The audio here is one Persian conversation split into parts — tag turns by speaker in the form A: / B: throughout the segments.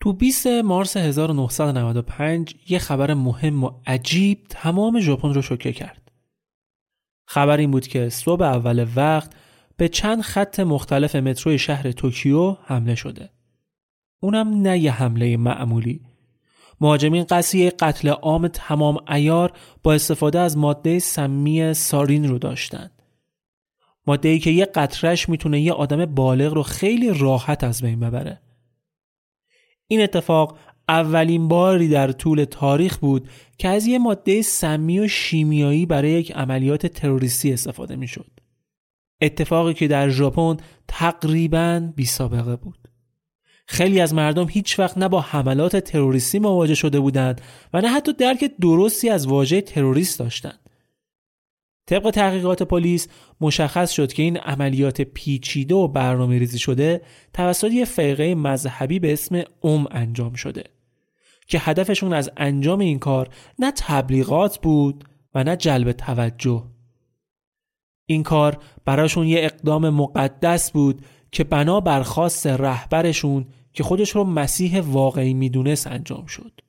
A: تو 20 مارس 1995 یه خبر مهم و عجیب تمام ژاپن رو شوکه کرد. خبر این بود که صبح اول وقت به چند خط مختلف متروی شهر توکیو حمله شده. اونم نه یه حمله معمولی. مهاجمین قصیه قتل عام تمام ایار با استفاده از ماده سمی سارین رو داشتن. ماده ای که یه قطرش می‌تونه یه آدم بالغ رو خیلی راحت از بین ببره. این اتفاق اولین باری در طول تاریخ بود که از یه ماده سمی و شیمیایی برای یک عملیات تروریستی استفاده می‌شد. اتفاقی که در ژاپن تقریبا بی سابقه بود. خیلی از مردم هیچ وقت نه با حملات تروریستی مواجه شده بودند و نه حتی درک درستی از واژه تروریست داشتند. طبق تحقیقات پلیس مشخص شد که این عملیات پیچیده و برنامه ریزی شده توسط یک فرقه مذهبی به اسم ام انجام شده که هدفشون از انجام این کار نه تبلیغات بود و نه جلب توجه. این کار براشون یه اقدام مقدس بود که بنا بر خواست رهبرشون که خودش رو مسیح واقعی می‌دونست انجام شد.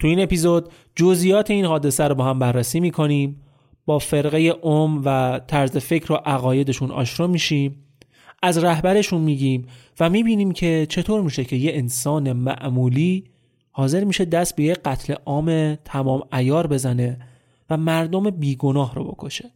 A: تو این اپیزود جزئیات این حادثه رو با هم بررسی می‌کنیم. با فرقه اوم و طرز فکر و عقایدشون آشنا میشیم. از رهبرشون میگیم و می‌بینیم که چطور میشه که یه انسان معمولی حاضر میشه دست به یه قتل عام تمام ایار بزنه و مردم بیگناه رو بکشه.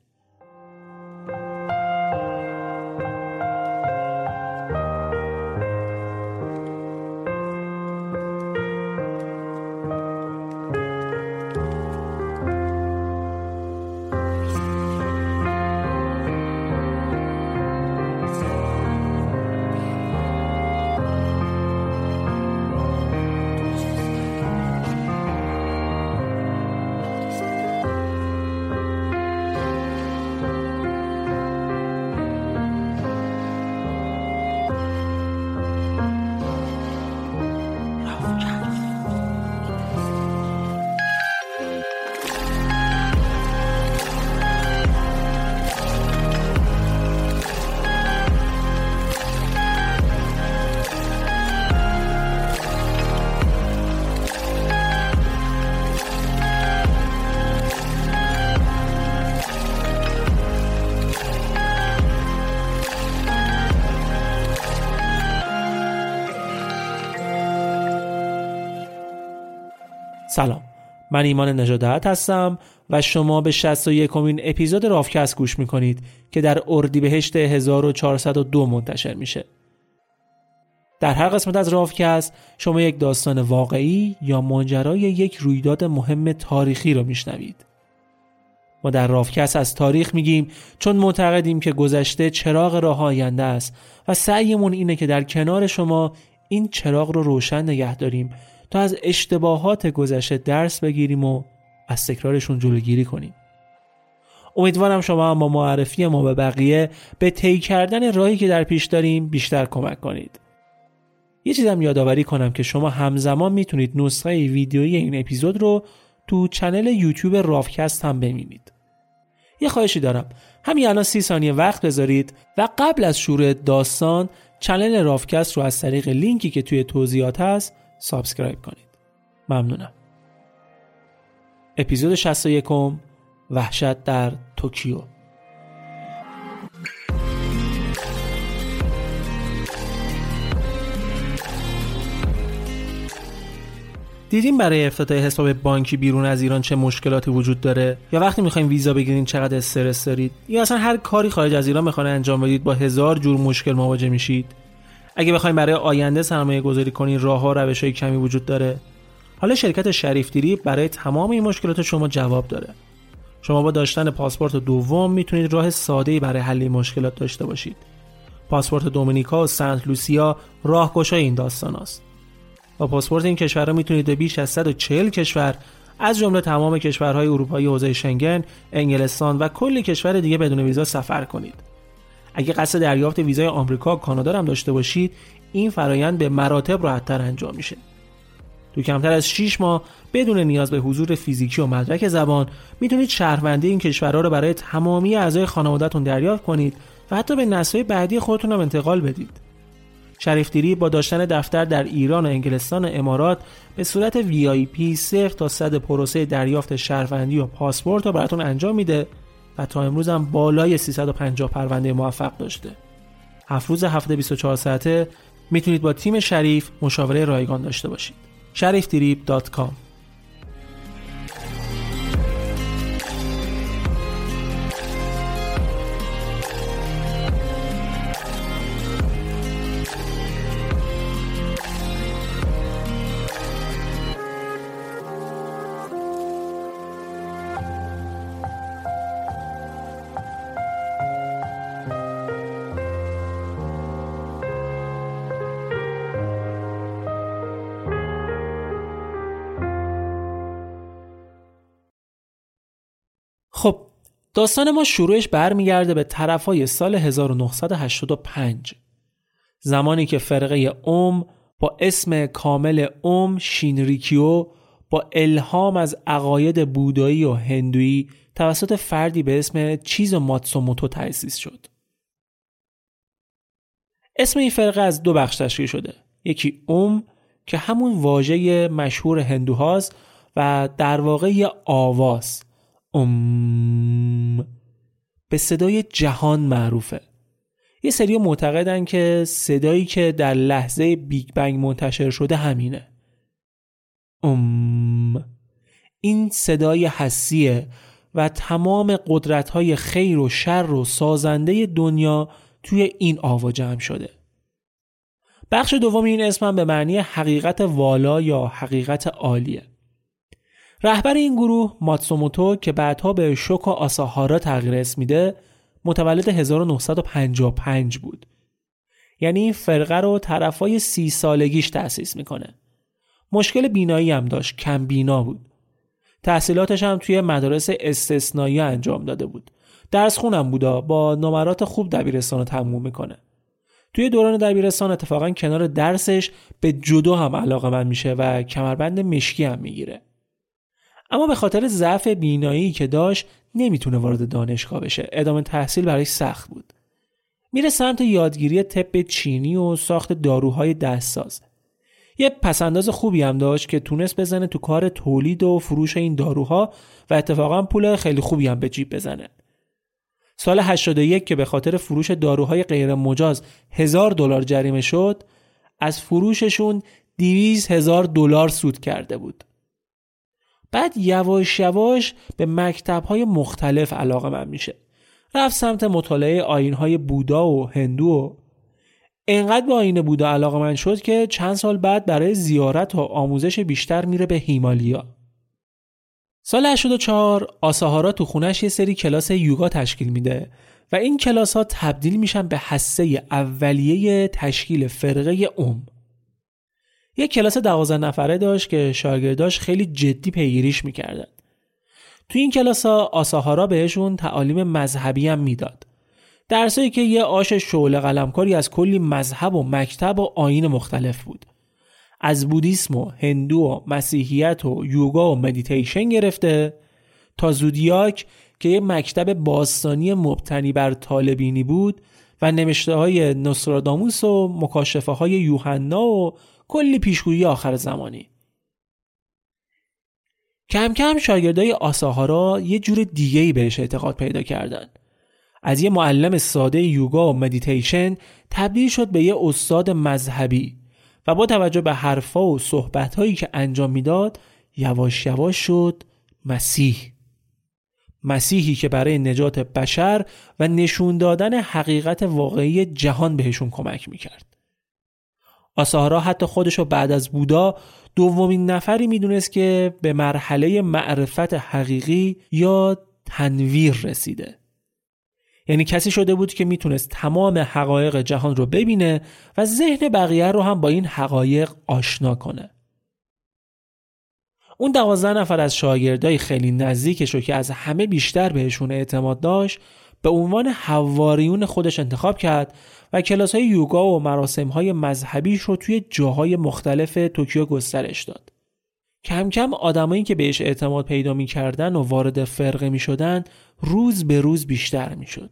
A: من ایمان نجادت هستم و شما به 61 امین اپیزود رافکست گوش می‌کنید که در اردیبهشت 1402 منتشر میشه. در هر قسمت از رافکست شما یک داستان واقعی یا ماجرای یک رویداد مهم تاریخی رو میشنوید. ما در رافکست از تاریخ میگیم چون معتقدیم که گذشته چراغ راه آینده است و سعیمون اینه که در کنار شما این چراغ رو روشن نگه داریم تا از اشتباهات گذشته درس بگیریم و از تکرارشون جلوگیری کنیم امیدوارم شما هم با معرفی ما به بقیه به طی کردن راهی که در پیش داریم بیشتر کمک کنید. یه چیزم یادآوری کنم که شما همزمان می‌تونید نسخه ویدیویی این اپیزود رو تو چنل یوتیوب رافکست هم ببینید. یه خواهشی دارم همین الان سی ثانیه وقت بذارید و قبل از شروع داستان channel رافکست رو از طریق لینکی که توی توضیحات هست subscribe کنید. ممنونم. اپیزود 61 وحشت در توکیو دیدیم برای افتتاح حساب بانکی بیرون از ایران چه مشکلاتی وجود داره یا وقتی می‌خوایم ویزا بگیرین چقدر استرس دارید یا اصلا هر کاری خارج از ایران می‌خواین انجام بدید با هزار جور مشکل مواجه میشید اگه بخوایم برای آینده سرمایه گذاری کنین راه ها روش های کمی وجود داره حالا شرکت شریف برای تمام این مشکلات شما جواب داره شما با داشتن پاسپورت دوم می‌تونید راه ساده برای حل مشکلات داشته باشید پاسپورت دومینیکا و سنت لوسیا راهگشای این داستان است. با پاسپورت این کشورها می‌تونید به بیش از 140 کشور از جمله تمام کشورهای اروپایی حوزه شنگن، انگلستان و کلی کشور دیگه بدون ویزا سفر کنید. اگه قصد دریافت ویزای آمریکا و کانادا هم داشته باشید، این فرایند به مراتب راحتتر انجام میشه. تو کمتر از 6 ماه بدون نیاز به حضور فیزیکی و مدرک زبان می‌تونید شهروندی این کشورها رو برای تمامی اعضای خانوادهتون دریافت کنید و حتی به نسل‌های بعدی خودتون هم انتقال بدید. شریفتیری با داشتن دفتر در ایران و انگلستان و امارات به صورت VIP صفر تا صد پروسه دریافت شهروندی و پاسپورت رو براتون انجام میده و تا امروز هم بالای 350 پرونده موفق داشته. هفت روز هفته 24 ساعته می‌تونید با تیم شریف مشاوره رایگان داشته باشید. شریفتریپ.com خب داستان ما شروعش برمیگرده به طرفای سال 1985 زمانی که فرقه اوم با اسم کامل اوم شینریکیو با الهام از عقاید بودایی و هندویی توسط فردی به اسم چیز ماتسوموتو تأسیس شد. اسم این فرقه از دو بخش تشکیل شده. یکی اوم که همون واژه مشهور هندوهاست و در واقع یه آوای ام. به صدای جهان معروفه. یه سری معتقدن که صدایی که در لحظه بیگ بنگ منتشر شده همینه. ام. این صدای هستیه و تمام قدرت های خیر و شر و سازنده دنیا توی این آوا جمع شده. بخش دوم این اسم به معنی حقیقت والا یا حقیقت عالیه. رهبر این گروه ماتسوموتو که بعدها به شوکا آساهارا تغییر اسم میده متولد 1955 بود. یعنی این فرقه رو طرفای سی سالگیش تأسیس می‌کنه. مشکل بینایی هم داشت کم بینا بود. تحصیلاتش هم توی مدارس استثنایی انجام داده بود. درس خونم بودا با نمرات خوب دبیرستان رو تموم می‌کنه. توی دوران دبیرستان اتفاقا کنار درسش به جدو هم علاقه من میشه و کمربند مشکی هم می‌گیره. اما به خاطر ضعف بینایی که داشت نمی‌تونه وارد دانشگاه بشه. ادامه تحصیل برای سخت بود. میره سمت یادگیری طب چینی و ساخت داروهای دستساز. یه پسنداز خوبی هم داشت که تونست بزنه تو کار تولید و فروش این داروها و اتفاقا پول خیلی خوبی هم به جیب بزنه. سال 81 که به خاطر فروش داروهای غیر مجاز هزار دلار جریمه شد از فروششون دیویز هزار دلار سود کرده بود. بعد یواش یواش به مکتب های مختلف علاقه من میشه. رفت سمت مطالعه آین های بودا و هندو و انقدر به آین بودا علاقه من شد که چند سال بعد برای زیارت و آموزش بیشتر میره به هیمالیا. سال 84 آساهارا تو خونش یه سری کلاس یوگا تشکیل میده و این کلاس ها تبدیل میشن به حسه اولیه تشکیل فرقه اوم یه کلاس دوازده نفره داشت که شاگرداش خیلی جدی پیگیریش می‌کردن. تو این کلاس ها آساهارا بهشون تعالیم مذهبی هم می‌داد. درسایی که یه آش شعله قلمکاری از کلی مذهب و مکتب و آین مختلف بود. از بودیسم و هندو و مسیحیت و یوگا و مدیتیشن گرفته تا زودیاک که یه مکتب باستانی مبتنی بر طالع‌بینی بود و نوشته های نوستراداموس و مکاشفه های یوحنا و کلی پیشگویی آخر زمانی. کم کم شاگردای آساهارا یه جور دیگه ای بهش اعتقاد پیدا کردن. از یه معلم ساده یوگا و مدیتیشن تبدیل شد به یه استاد مذهبی و با توجه به حرفا و صحبتهایی که انجام می‌داد یواش یواش شد مسیح. مسیحی که برای نجات بشر و نشون دادن حقیقت واقعی جهان بهشون کمک می‌کرد. آساهرا حتی خودشو بعد از بودا دومین نفری می‌دونست که به مرحله معرفت حقیقی یا تنویر رسیده. یعنی کسی شده بود که می‌تونست تمام حقایق جهان رو ببینه و ذهن بقیه رو هم با این حقایق آشنا کنه. اون دوازده نفر از شاگردای خیلی نزدیکش رو که از همه بیشتر بهشون اعتماد داشت به عنوان حواریون خودش انتخاب کرد و کلاس های یوگا و مراسم های مذهبیش رو توی جاهای مختلف توکیو گسترش داد. کم کم آدمایی که بهش اعتماد پیدا می‌کردن و وارد فرقه می شدن روز به روز بیشتر می شد.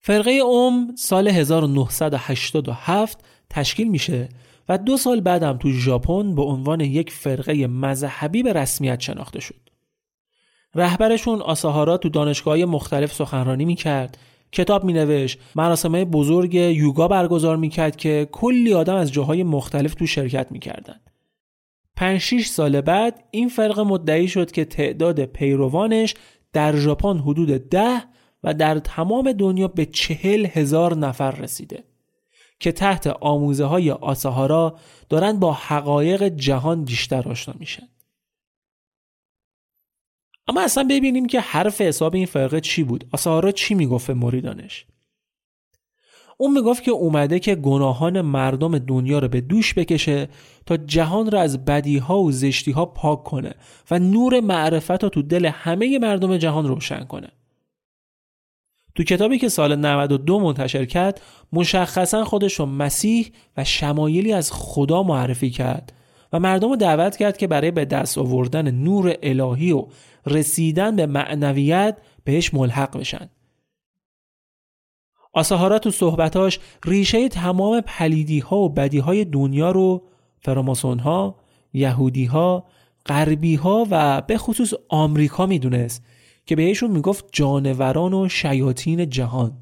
A: فرقه اوم سال 1987 تشکیل میشه و دو سال بعدم تو ژاپن به عنوان یک فرقه مذهبی به رسمیت شناخته شد. رهبرشون آساهارا تو دانشگاه مختلف سخنرانی می‌کرد کتاب مینوشت. مراسم بزرگ یوگا برگزار می‌کرد که کلی آدم از جاهای مختلف تو شرکت می‌کردن. 5 6 سال بعد این فرقه مدعی شد که تعداد پیروانش در ژاپن حدود ده و در تمام دنیا به چهل هزار نفر رسیده که تحت آموزه های آساهارا دارن با حقایق جهان بیشتر آشنا میشن. اما اصلا ببینیم که حرف حساب این فرقه چی بود. آساهارا چی می‌گفت مریدانش؟ اون می‌گفت که اومده که گناهان مردم دنیا رو به دوش بکشه تا جهان رو از بدیها و زشتیها پاک کنه و نور معرفت رو تو دل همه مردم جهان روشن کنه. تو کتابی که سال 92 منتشر کرد مشخصا خودش رو مسیح و شمایلی از خدا معرفی کرد. و مردم رو دعوت کرد که برای به دست آوردن نور الهی و رسیدن به معنویت بهش ملحق بشن. آساهارا تو صحبتاش ریشه تمام پلیدی ها و بدی های دنیا رو فراماسون ها، یهودی ها، غربی ها و به خصوص آمریکا می‌دونست که بهشون می‌گفت جانوران و شیاطین جهان.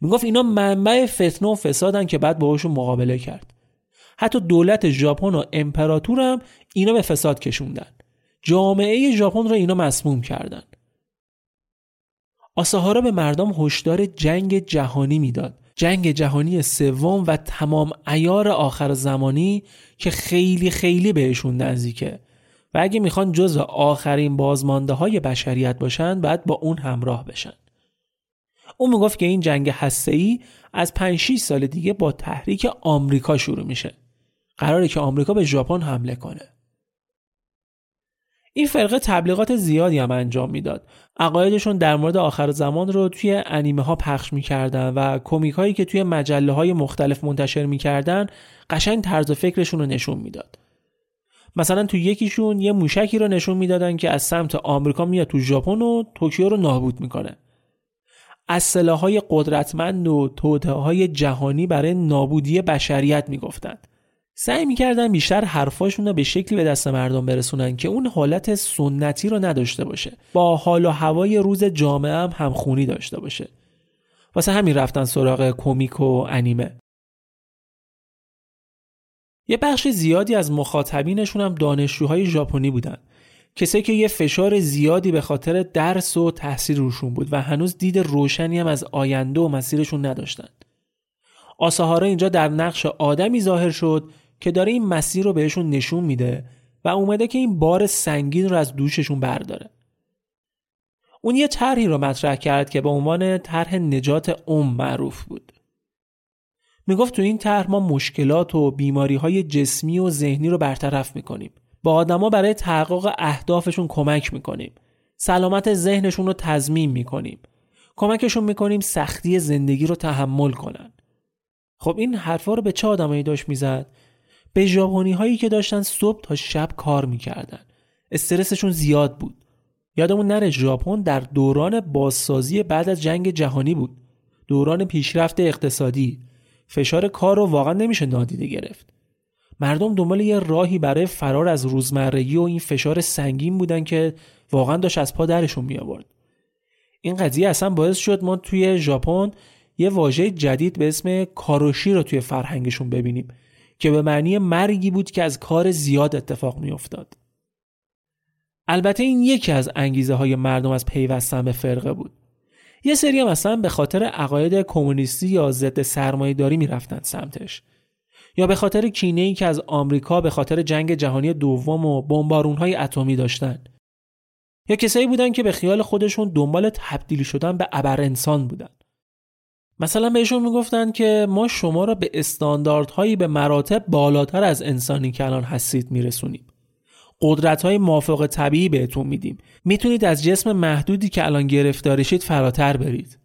A: می‌گفت اینا منبع فتنه و فسادن که بعد باهاشون مقابله کرد. حتی دولت ژاپن و امپراتور هم اینا به فساد کشوندن. جامعه ژاپن را اینا مسموم کردن. آساهارا به مردم هشدار جنگ جهانی می‌داد. جنگ جهانی سوم و تمام ایار آخر زمانی که خیلی خیلی بهشون نزدیکه و اگه می‌خوان جز آخرین بازمانده های بشریت باشن باید با اون همراه بشن. اون می‌گفت که این جنگ ای از 5 6 سال دیگه با تحریک آمریکا شروع میشه. قراره که آمریکا به ژاپن حمله کنه این فرقه تبلیغات زیادی هم انجام می‌داد. عقایدشون در مورد آخر زمان رو توی انیمه ها پخش می‌کردن و کمیک هایی که توی مجله های مختلف منتشر می‌کردن قشنگ طرز فکرشون رو نشون می‌داد. مثلا تو یکیشون یه موشکی رو نشون می‌دادن که از سمت آمریکا میاد تو ژاپن و توکیو رو نابود می‌کنه. از سلاحهای قدرتمند و توطئه های جهانی برای نابودی بشریت می‌گفتند. سعی می‌کردن بیشتر حرفاشون رو به شکلی به دست مردم برسونن که اون حالت سنتی رو نداشته باشه. با حال و هوای روز جامعه هم همخونی داشته باشه. واسه همین رفتن سراغ کمیک و انیمه. یه بخش زیادی از مخاطبینشون هم دانشجوهای ژاپنی بودن. کسایی که یه فشار زیادی به خاطر درس و تحصیل روشون بود و هنوز دید روشنی هم از آینده و مسیرشون نداشتن. آساهارا اینجا در نقش آدمی ظاهر شد که داره این مسیر رو بهشون نشون میده و اومده که این بار سنگین رو از دوششون برداره. اون یه طرحی رو مطرح کرد که به عنوان طرح نجات ام معروف بود. می‌گفت تو این طرح ما مشکلات و بیماری های جسمی و ذهنی رو برطرف می‌کنیم. با آدما برای تحقق اهدافشون کمک می‌کنیم. سلامت ذهنشون رو تضمین می‌کنیم. کمکشون می‌کنیم سختی زندگی رو تحمل کنن. خب این حرفا رو به چه آدمایی داشت می‌زد؟ به ژاپنی هایی که داشتن صبح تا شب کار می‌کردن. استرسشون زیاد بود. یادمون نره ژاپن در دوران بازسازی بعد از جنگ جهانی بود. دوران پیشرفت اقتصادی. فشار کار رو واقعا نمیشه نادیده گرفت. مردم دنبال یه راهی برای فرار از روزمرگی و این فشار سنگین بودن که واقعا داشت از پا درشون می آورد این قضیه اصلا باعث شد ما توی ژاپن یه واژه جدید به اسم کاروشی رو توی فرهنگشون ببینیم. که به معنی مرگی بود که از کار زیاد اتفاق می افتاد. البته این یکی از انگیزه های مردم از پیوستن به فرقه بود. یه سری هم اصلا به خاطر عقاید کمونیستی یا ضد سرمایه داری می‌رفتن سمتش. یا به خاطر کینه ای که از آمریکا به خاطر جنگ جهانی دوم و بمبارون های اتمی داشتن. یا کسایی بودن که به خیال خودشون دنبال تبدیل شدن به ابر انسان بودن. مثلا بهشون می‌گفتن که ما شما را به استانداردهایی به مراتب بالاتر از انسانی که الان هستید میرسونیم. قدرت های موافق طبیعی بهتون میدیم. می‌تونید از جسم محدودی که الان گرفتارشید فراتر برید.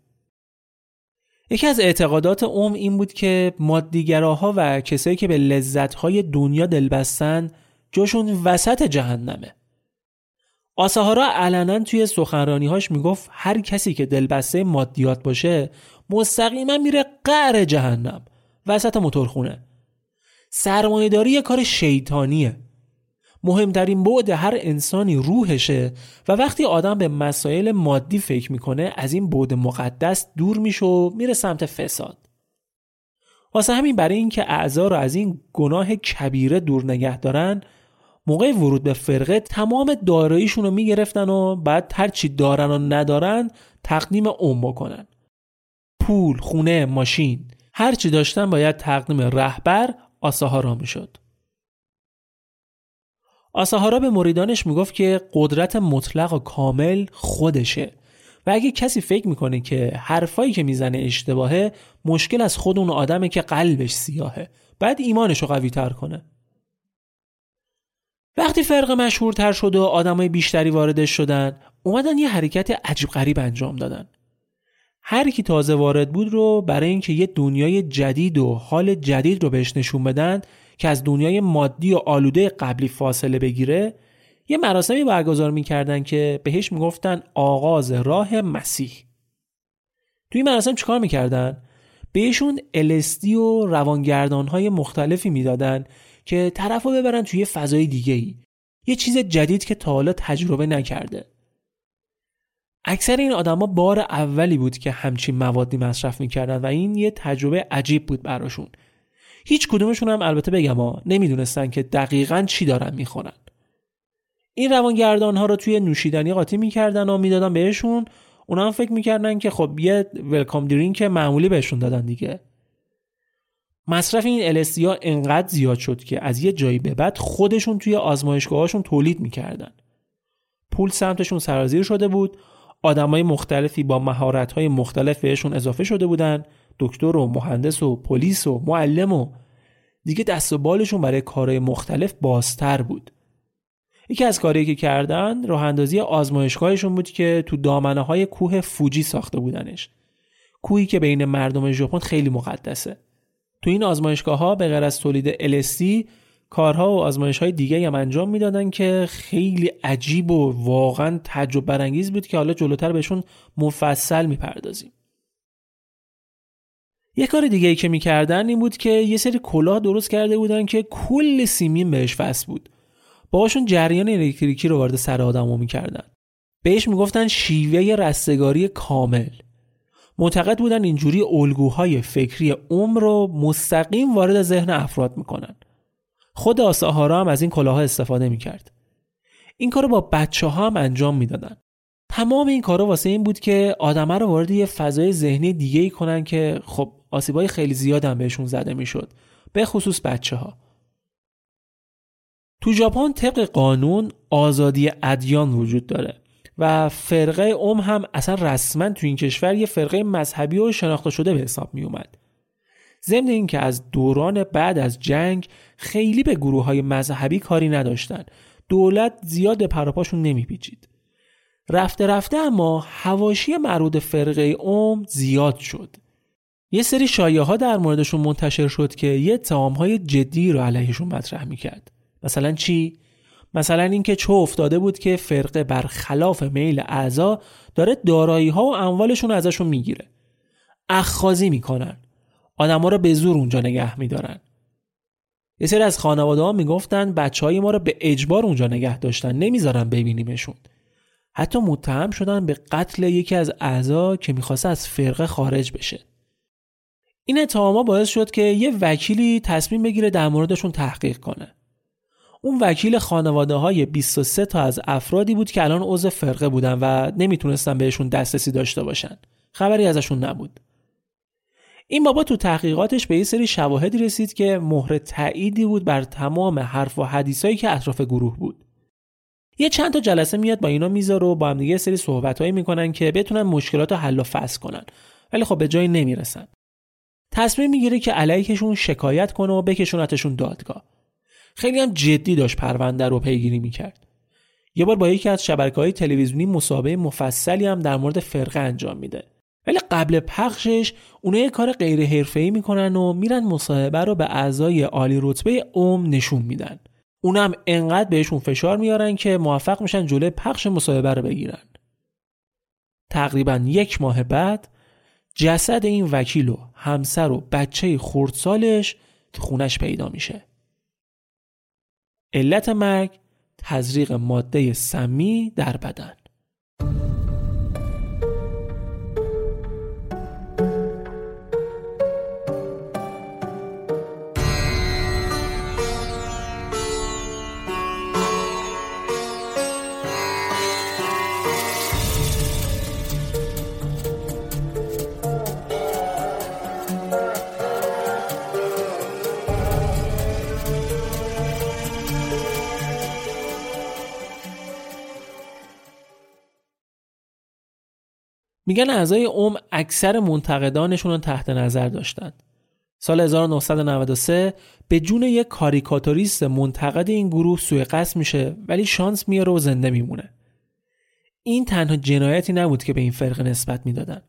A: یکی از اعتقادات اوم این بود که مادیگراها و کسایی که به لذتهای دنیا دل بستن جاشون وسط جهنمه. آساهارا علنا توی سخنرانیهاش می‌گفت هر کسی که دلبسته مادیات باشه مستقیما میره قعر جهنم وسط موتورخونه. سرمایهداری یه کار شیطانیه. مهمترین بعد هر انسانی روحشه و وقتی آدم به مسائل مادی فکر می‌کنه از این بعد مقدس دور میشه و میره سمت فساد. واسه همین برای اینکه اعضا رو از این گناه کبیره دور نگه دارن موقع ورود به فرقه تمام داراییشون رو می‌گرفتن و بعد هر چی دارن و ندارن تقدیم اون بکنن پول، خونه، ماشین. هر چی داشتن باید تقدیم رهبر آساهارا می‌شد. آساهارا به مریدانش می‌گفت که قدرت مطلق و کامل خودشه. و اگه کسی فکر می‌کنه که حرفایی که می‌زنه اشتباهه مشکل از خود اون آدمه که قلبش سیاهه. بعد ایمانش رو قوی تر کنه. وقتی فرق مشهورتر شد و آدمای بیشتری واردش شدن اومدن یه حرکت عجیب غریب انجام دادن. هر کی تازه وارد بود رو برای اینکه یه دنیای جدید و حال جدید رو بهش نشون بدن که از دنیای مادی و آلوده قبلی فاصله بگیره یه مراسمی برگزار می‌کردن که بهش می‌گفتن آغاز راه مسیح توی مراسم چیکار می‌کردن؟ بهشون الستی و روانگردان های مختلفی می‌دادن که طرف رو ببرن توی فضای دیگه ای. یه چیز جدید که تا حالا تجربه نکرده. اکثر این آدما بار اولی بود که همچین موادی مصرف می‌کردن و این یه تجربه عجیب بود براشون. هیچ کدومشون هم البته بگم ها نمی‌دونستن که دقیقا چی دارن می‌خورن. این روانگردان ها رو توی نوشیدنی قاطی می‌کردن و می‌دادن بهشون اونا هم فکر می‌کردن که خب یه ولکام درینک معمولی بهشون دادن دیگه مصرف این LSD ها انقدر زیاد شد که از یه جایی به بعد خودشون توی آزمایشگاهاشون تولید می‌کردن پول سمتشون سرازیر شده بود آدمای مختلفی با مهارت‌های مختلف بهشون اضافه شده بودن. دکتر و مهندس و پلیس و معلم و دیگه دست و بالشون برای کارهای مختلف بازتر بود. یکی از کاری که کردن راه اندازی آزمایشگاهشون بود که تو دامنه های کوه فوجی ساخته بودنش. کوهی که بین مردم ژاپن خیلی مقدسه. تو این آزمایشگاه ها به غیر از تولید LSD کارها و آزمایش های دیگه هم انجام می‌دادن که خیلی عجیب و واقعا تعجب برانگیز بود که حالا جلوتر بهشون مفصل می‌پردازیم. یه کار دیگه ای که می‌کردن این بود که یه سری کلاه درست کرده بودن که کل سیمین بهش وصل بود. باهاشون جریان الکتریکی رو وارد سر آدمو می‌کردن. بهش می‌گفتن شیوه رستگاری کامل. معتقد بودن اینجوری الگوهای فکری عمر رو مستقیم وارد ذهن افراد می‌کنن. خود آساهارا هم از این کلاها استفاده می‌کرد. این کارو با بچه ها هم انجام می‌دادن. تمام این کارا واسه این بود که آدمه رو وارد یه فضای ذهنی دیگه ای کنن که خب آسیبای خیلی زیاد هم بهشون زده می‌شد به خصوص بچه ها تو ژاپن طبق قانون آزادی ادیان وجود داره و فرقه اوم هم اصلا رسما تو این کشور یه فرقه مذهبی و شناخته شده به حساب می اومد. ضمن اینکه از دوران بعد از جنگ خیلی به گروه های مذهبی کاری نداشتن. دولت زیاد پراپاشون نمیپیچید. رفته رفته اما هواشی مربوط فرقه اوم زیاد شد. یه سری شایعه ها در موردشون منتشر شد که یه اتهام های جدی رو علیهشون مطرح می‌کرد. مثلا چی؟ مثلا اینکه چه افتاده بود که فرقه برخلاف میل اعضا داره دارایی ها و اموالشون ازشون می‌گیره. اخخازی می‌کنن. آدما رو به زور اونجا نگه میدارن. یه سری از خانواده ها می‌گفتن بچه های ما رو به اجبار اونجا نگه داشتن نمی‌ذارن ببینیمشون. حتی متهم شدن به قتل یکی از اعضا که می‌خواسته از فرقه خارج بشه. این اتهاما باعث شد که یه وکیلی تصمیم بگیره در موردشون تحقیق کنه. اون وکیل خانواده های 23 تا از افرادی بود که الان عضو فرقه بودن و نمی‌تونستن بهشون دسترسی داشته باشن. خبری ازشون نبود. این بابا تو تحقیقاتش به یه سری شواهدی رسید که مهر تأییدی بود بر تمام حرف و حدیثایی که اطراف گروه بود. یه چند تا جلسه میاد با اینا می‌ذاره و با هم دیگه سری صحبتهایی می‌کنن که بتونن مشکلات رو حل و فصل کنن. ولی خب به جایی نمی‌رسن. تصمیم می‌گیره که علیهشون شکایت کنه و بکشونتشون دادگاه. خیلی هم جدی داشت پرونده رو پیگیری می‌کرد. یه بار با یکی از شبکه های تلویزیونی مسابقه مفصلی هم در مورد فرقه انجام میده. ولی قبل پخشش اونا یه کار غیر حرفه‌ای می‌کنن و میرن مصاحبه رو به اعضای عالی رتبه اوم نشون میدن. اونم انقدر بهشون فشار میارن که موفق میشن جلوی پخش مصاحبه رو بگیرن. تقریبا یک ماه بعد جسد این وکیل و همسر و بچه خردسالش تو خونش پیدا میشه. علت مرگ تزریق ماده سمی در بدن. میگن اعضای اوم اکثر منتقدانشون رو تحت نظر داشتن. سال 1993 به جون یک کاریکاتوریست منتقد این گروه سوء قصد میشه ولی شانس میاره و زنده میمونه. این تنها جنایتی نبود که به این فرقه نسبت می‌دادن.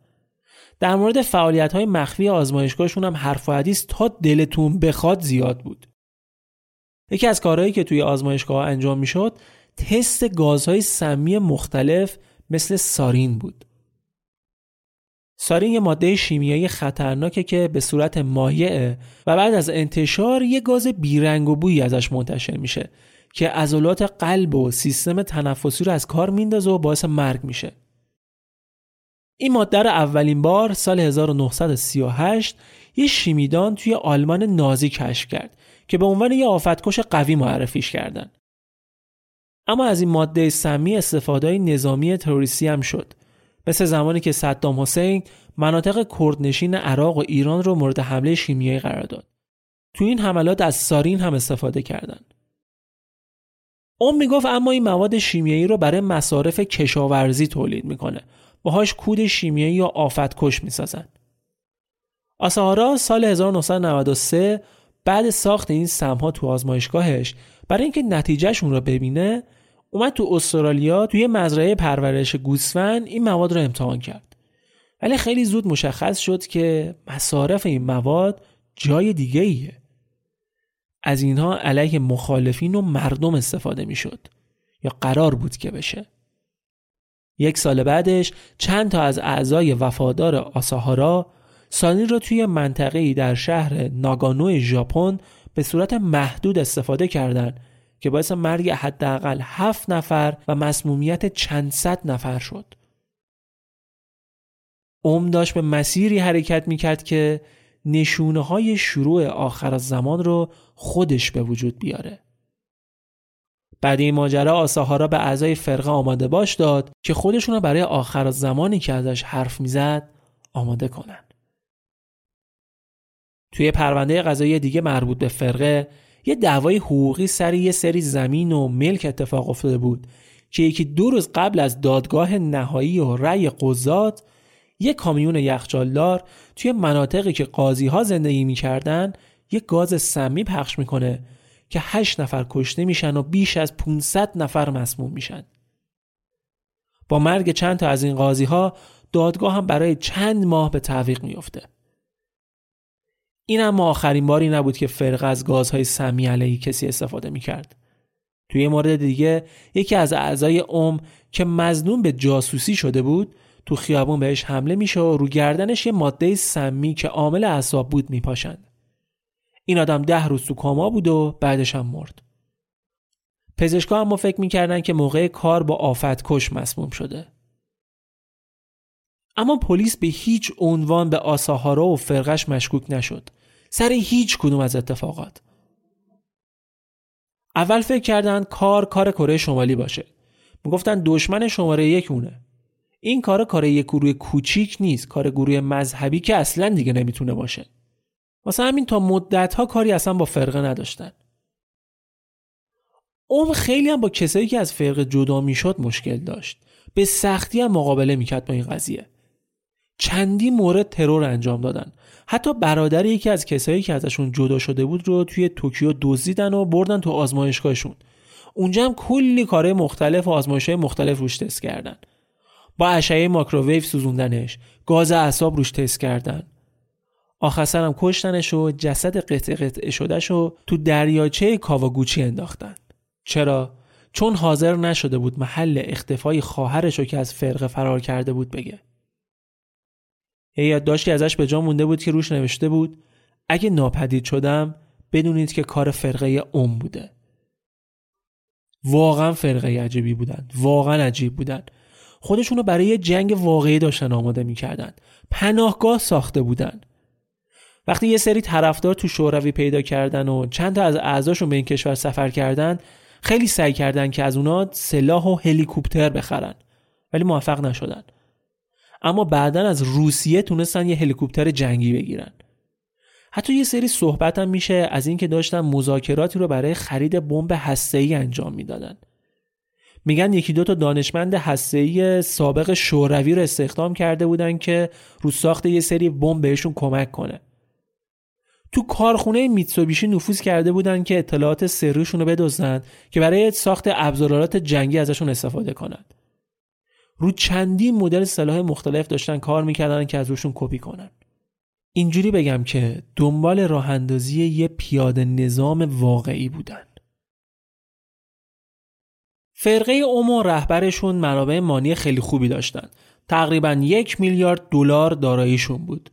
A: در مورد فعالیت های مخفی آزمایشگاهشون هم حرف و حدیث تا دلتون بخواد زیاد بود. یکی از کارهایی که توی آزمایشگاه انجام می‌شد تست گازهای سمی مختلف مثل سارین بود. سارین یه ماده شیمیایی خطرناکه که به صورت مایعه و بعد از انتشار یه گاز بیرنگ و بویی ازش منتشر میشه که عضلات قلب و سیستم تنفسی رو از کار میندازه و باعث مرگ میشه. این ماده رو اولین بار سال 1938 یه شیمیدان توی آلمان نازی کشف کرد که به عنوان یه آفتکش قوی معرفیش کردن. اما از این ماده سمی استفاده نظامی تروریستی هم شد مثل زمانی که صدام حسین مناطق کردنشین عراق و ایران رو مورد حمله شیمیایی قرار داد. تو این حملات از سارین هم استفاده کردند. اون می‌گفت اما این مواد شیمیایی رو برای مصارف کشاورزی تولید می‌کنه. باهاش کود شیمیایی یا آفتکش می‌سازن. آساهارا سال 1993 بعد ساخت این سمها تو آزمایشگاهش برای اینکه نتیجهشون رو ببینه اومد تو استرالیا توی مزرعه پرورش گوسفند این مواد رو امتحان کرد ولی خیلی زود مشخص شد که مصارف این مواد جای دیگه ایه. از اینها علیه مخالفین و مردم استفاده می‌شد یا قرار بود که بشه یک سال بعدش چند تا از اعضای وفادار آساهارا سانی را توی منطقه‌ای در شهر ناگانو ژاپن به صورت محدود استفاده کردند که باعث مرگ حداقل هفت نفر و مسمومیت چند صد نفر شد. اوم داشت به مسیری حرکت می‌کرد که نشونه های شروع آخر زمان رو خودش به وجود بیاره. بعد این ماجرا آساهارا به اعضای فرقه آماده باش داد که خودشون رو برای آخر زمانی که ازش حرف می‌زد آماده کنن. توی پرونده قضایی دیگه مربوط به فرقه یه دعوای حقوقی سر یه سری زمین و ملک اتفاق افتاده بود که یکی دو روز قبل از دادگاه نهایی و رأی قضات یه کامیون یخچالدار توی مناطقی که قاضی ها زندگی می‌کردن یه گاز سمی پخش می‌کنه که 8 نفر کشته میشن و بیش از 500 نفر مسموم میشن. با مرگ چند تا از این قاضی ها دادگاه هم برای چند ماه به تعویق میفته. این هم آخرین باری نبود که فرقه از گازهای سمی علیه کسی استفاده می‌کرد. توی مورد دیگه یکی از اعضای اوم که مزنون به جاسوسی شده بود تو خیابون بهش حمله میشه و رو گردنش یه ماده سمی که عامل اعصاب بود میپاشند. این آدم ده روز تو کاما بود و بعدش هم مرد. پزشکا اما فکر می‌کردن که موقع کار با آفت کش مسموم شده. اما پلیس به هیچ عنوان به آساهارا و فرقش مشکوک نشد. سر هیچ کدوم از اتفاقات. اول فکر کردن کار کار کره شمالی باشه. می‌گفتن دشمن شماره یک اونه. این کار کار یک گروه کوچیک نیست، کار گروه مذهبی که اصلا دیگه نمی‌تونه باشه. واسه همین تا مدت ها کاری اصلا با فرقه نداشتن. اون خیلی هم با کسایی که از فرقه جدا می‌شد مشکل داشت. به سختی هم مقابله می‌کرد با این قضیه. چندی مورد ترور انجام دادن. حتی برادر یکی از کسایی که ازشون جدا شده بود رو توی توکیو دزدیدن و بردن تو آزمایشگاهشون. اونجا هم کلی کارهای مختلف و آزمایشهای مختلف روش تست کردن. با اشعه ماکروویو سوزوندنش، گاز اعصاب روش تست کردن. آخر هم کشتنش و جسد قطع قطعه شدهش رو تو دریاچه کاواگوچی انداختن. چرا؟ چون حاضر نشده بود محل اختفای خواهرش رو که از فرقه فرار کرده بود بگه. یه یادداشتی ازش به جا مونده بود که روش نوشته بود اگه ناپدید شدم بدونید که کار فرقه ام بوده. واقعا فرقه عجیبی بودن. واقعا عجیب بودن. خودشونو برای جنگ واقعی داشتن آماده می‌کردن. پناهگاه ساخته بودن. وقتی یه سری طرفدار تو شوروی پیدا کردن و چند تا از اعضاشون به این کشور سفر کردن خیلی سعی کردن که از اونا سلاح و هلیکوپتر بخرن ولی موفق نشدن اما بعدا از روسیه تونستن یه هلیکوپتر جنگی بگیرن. حتی یه سری صحبت هم میشه از اینکه داشتن مذاکراتی رو برای خرید بمب هسته‌ای انجام می‌دادن. میگن یکی دو تا دانشمند هسته‌ای سابق شوروی رو استخدام کرده بودن که رو ساخت یه سری بمب بهشون کمک کنه. تو کارخونه میتسوبیشی نفوذ کرده بودن که اطلاعات سریشون رو بدزدن که برای ساخت ابزارات جنگی ازشون استفاده کنند. رو چندین مدل سلاح مختلف داشتن کار می‌کردن که از روشون کپی کنن. اینجوری بگم که دنبال راه اندازی یه پیاده نظام واقعی بودن. فرقه اومو رهبرشون منابع مانی خیلی خوبی داشتن. تقریبا یک میلیارد دلار داراییشون بود.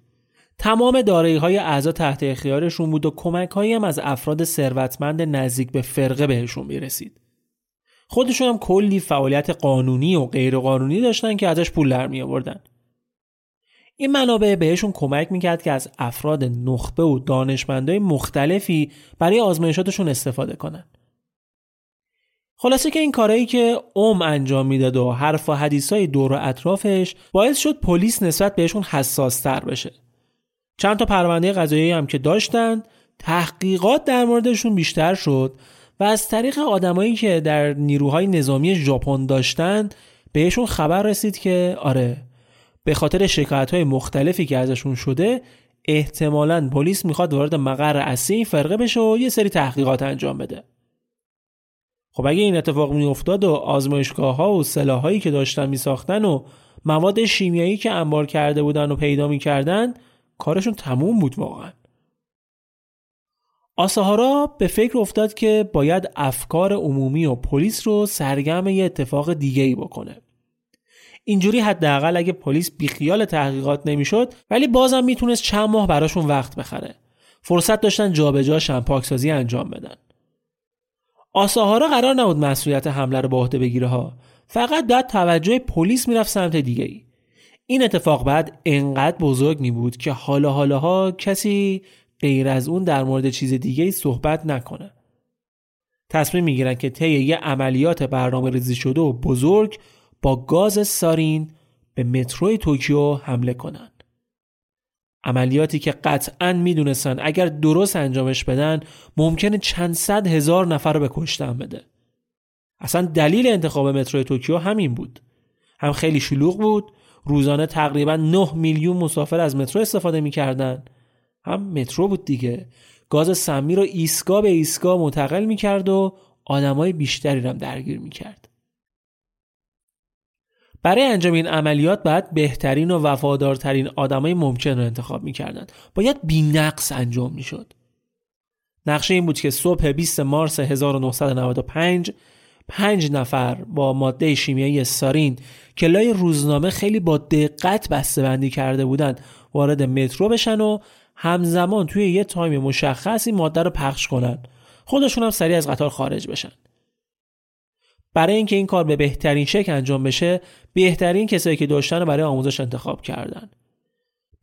A: تمام دارایی های اعضا تحت اختیارشون بود و کمک هم از افراد ثروتمند نزدیک به فرقه بهشون می‌رسید. خودشون هم کلی فعالیت قانونی و غیرقانونی داشتن که ازش پول در می آوردن. این منابع بهشون کمک می‌کرد که از افراد نخبه و دانشمندای مختلفی برای آزمایشاتشون استفاده کنن. خلاصه که این کارهایی که اوم انجام می‌داد و حرف و حدیثای دور و اطرافش باعث شد پلیس نسبت بهشون حساس تر بشه. چند تا پرونده قضایی هم که داشتن تحقیقات در موردشون بیشتر شد و از طریق آدمایی که در نیروهای نظامی ژاپن داشتن بهشون خبر رسید که آره به خاطر شکایت های مختلفی که ازشون شده احتمالا پلیس می‌خواد وارد مقر اصلی فرقه بشه و یه سری تحقیقات انجام بده. خب اگه این اتفاق میافتاد و آزمایشگاه ها و سلاحایی که داشتن میساختن و مواد شیمیایی که انبار کرده بودن و پیدا می‌کردن کارشون تموم بود واقعا. آساهارا به فکر افتاد که باید افکار عمومی و پلیس رو سرگرم یه اتفاق دیگه ای بکنه. اینجوری حداقل اگه پلیس بیخیال تحقیقات نمی‌شد ولی بازم می‌تونست چند ماه براشون وقت بخره. فرصت داشتن جابجا پاکسازی انجام بدن. آساهارا قرار نبود مسئولیت حمله رو به عهده بگیره ها. فقط داد توجه پلیس می‌رفت سمت دیگه ای این اتفاق بعد انقدر بزرگ می بود که حالا حالاها کسی غیر از اون در مورد چیز دیگه ای صحبت نکنه. تصمیم می‌گیرن که طی یه عملیات برنامه ریزی شده و بزرگ با گاز سارین به متروی توکیو حمله کنن. عملیاتی که قطعا می‌دونستن اگر درست انجامش بدن ممکنه چند صد هزار نفر رو به کشتن بده. اصلا دلیل انتخاب متروی توکیو همین بود. هم خیلی شلوغ بود روزانه تقریبا 9 میلیون مسافر از مترو استفاده می‌کردن هم مترو بود دیگه گاز سمی رو ایستگاه به ایستگاه منتقل می‌کرد و آدمای بیشتری رو درگیر می‌کرد. برای انجام این عملیات باید بهترین و وفادارترین آدمای ممکن رو انتخاب می‌کردند. باید بینقص انجام می‌شد. نقشه این بود که صبح 20 مارس 1995 پنج نفر با ماده شیمیایی سارین که لای روزنامه خیلی با دقت بندی کرده بودند وارد مترو بشن و همزمان توی یه تایم مشخص این ماده رو پخش کنن. خودشون هم سریع از قطار خارج بشن. برای اینکه این کار به بهترین شکل انجام بشه بهترین کسایی که داشتن رو برای آموزش انتخاب کردن.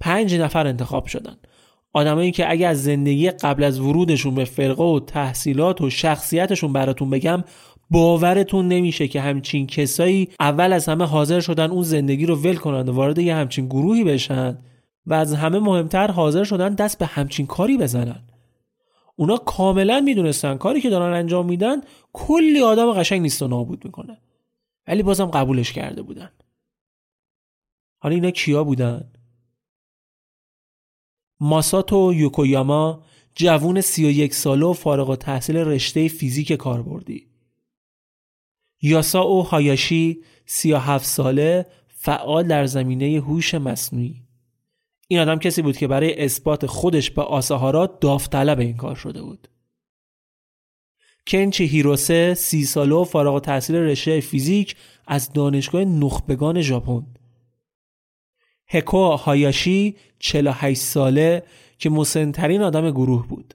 A: پنج نفر انتخاب شدن. آدمایی که اگه از زندگی قبل از ورودشون به فرقه و تحصیلات و شخصیتشون براتون بگم باورتون نمیشه که همچین کسایی اول از همه حاضر شدن اون زندگی رو ول کنند و وارد یه همچین گروهی بشن. و از همه مهمتر حاضر شدن دست به همچین کاری بزنن. اونا کاملا می‌دونستن کاری که دارن انجام میدن کلی آدم قشنگ نیست و نابود می‌کنه. ولی بازم قبولش کرده بودن. حالا اینا کیا بودن؟ ماساتو یوکویاما جوون 31 ساله و فارغ و تحصیل رشته فیزیک کاربردی. یاسا او هایاشی 37 ساله فعال در زمینه هوش مصنوعی. این آدم کسی بود که برای اثبات خودش به آساهارا داوطلب این کار شده بود. کنچی هیروسه سی ساله و فارغ تحصیل رشته فیزیک از دانشگاه نخبگان ژاپن. هکو هایاشی 48 ساله که مسنترین آدم گروه بود.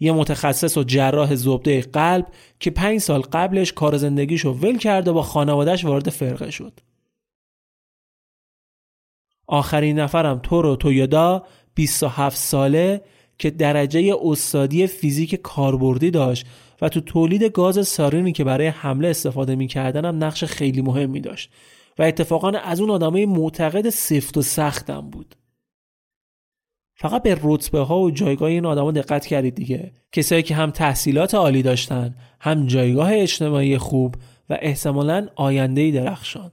A: یه متخصص و جراح زبده قلب که پنج سال قبلش کار زندگیشو ول کرد و با خانوادهش وارد فرقه شد. آخرین نفرم تورو تویودا 27 ساله که درجه استادی فیزیک کاربردی داشت و تو تولید گاز سارینی که برای حمله استفاده می‌کردن هم نقش خیلی مهمی داشت و اتفاقا از اون آدمای معتقد سفت و سختم بود. فقط به رتبه ها و جایگاه این آدما دقت کردید دیگه کسایی که هم تحصیلات عالی داشتن هم جایگاه اجتماعی خوب و احتمالا آینده درخشان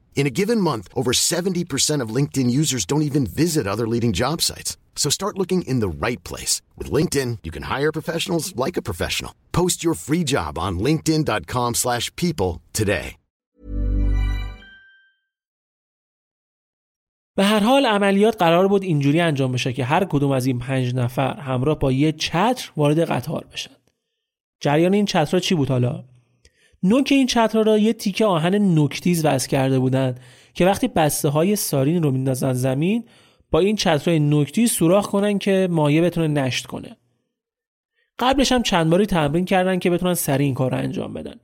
B: In a given month, over 70% of LinkedIn users don't even visit other leading job sites. So start looking in the right place. With LinkedIn, you can hire professionals like a professional. Post your free job on linkedin.com slash people today.
A: به هر حال عملیات قرار بود اینجوری انجام بشه که هر کدوم از این پنج نفر همراه با یه چتر وارد قطار بشن. جریان این چترها چی بود حالا؟ نوک این چترها را یه تیکه آهن نکتیز وصل کرده بودند که وقتی بسته های سارین رو میندازن زمین با این چترهای نکتیز سوراخ کنن که مایه بتونه نشت کنه. قبلش هم چند باری تمرین کردن که بتونن سریع این کار رو انجام بدن.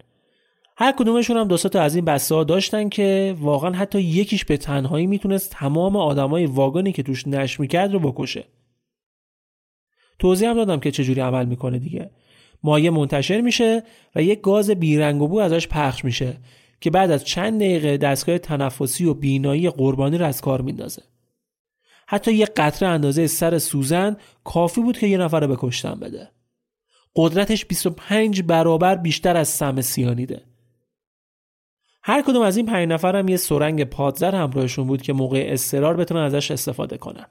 A: هر کدومشون هم دو از این بسته ها داشتن که واقعا حتی یکیش به تنهایی می‌تونست تمام آدمای واگنی که توش نش می‌کرد رو بکشه. توضیح هم دادم که چجوری عمل می‌کنه دیگه. مایه منتشر میشه و یک گاز بیرنگ و بو ازش پخش میشه که بعد از چند دقیقه دستگاه تنفسی و بینایی قربانی رو از کار میندازه. حتی یک قطره اندازه سر سوزن کافی بود که یه نفر رو به کشتن بده. قدرتش 25 برابر بیشتر از سم سیانیده. هر کدوم از این پنج نفر هم یه سرنگ پادزر همراهشون بود که موقع استرار بتونن ازش استفاده کنن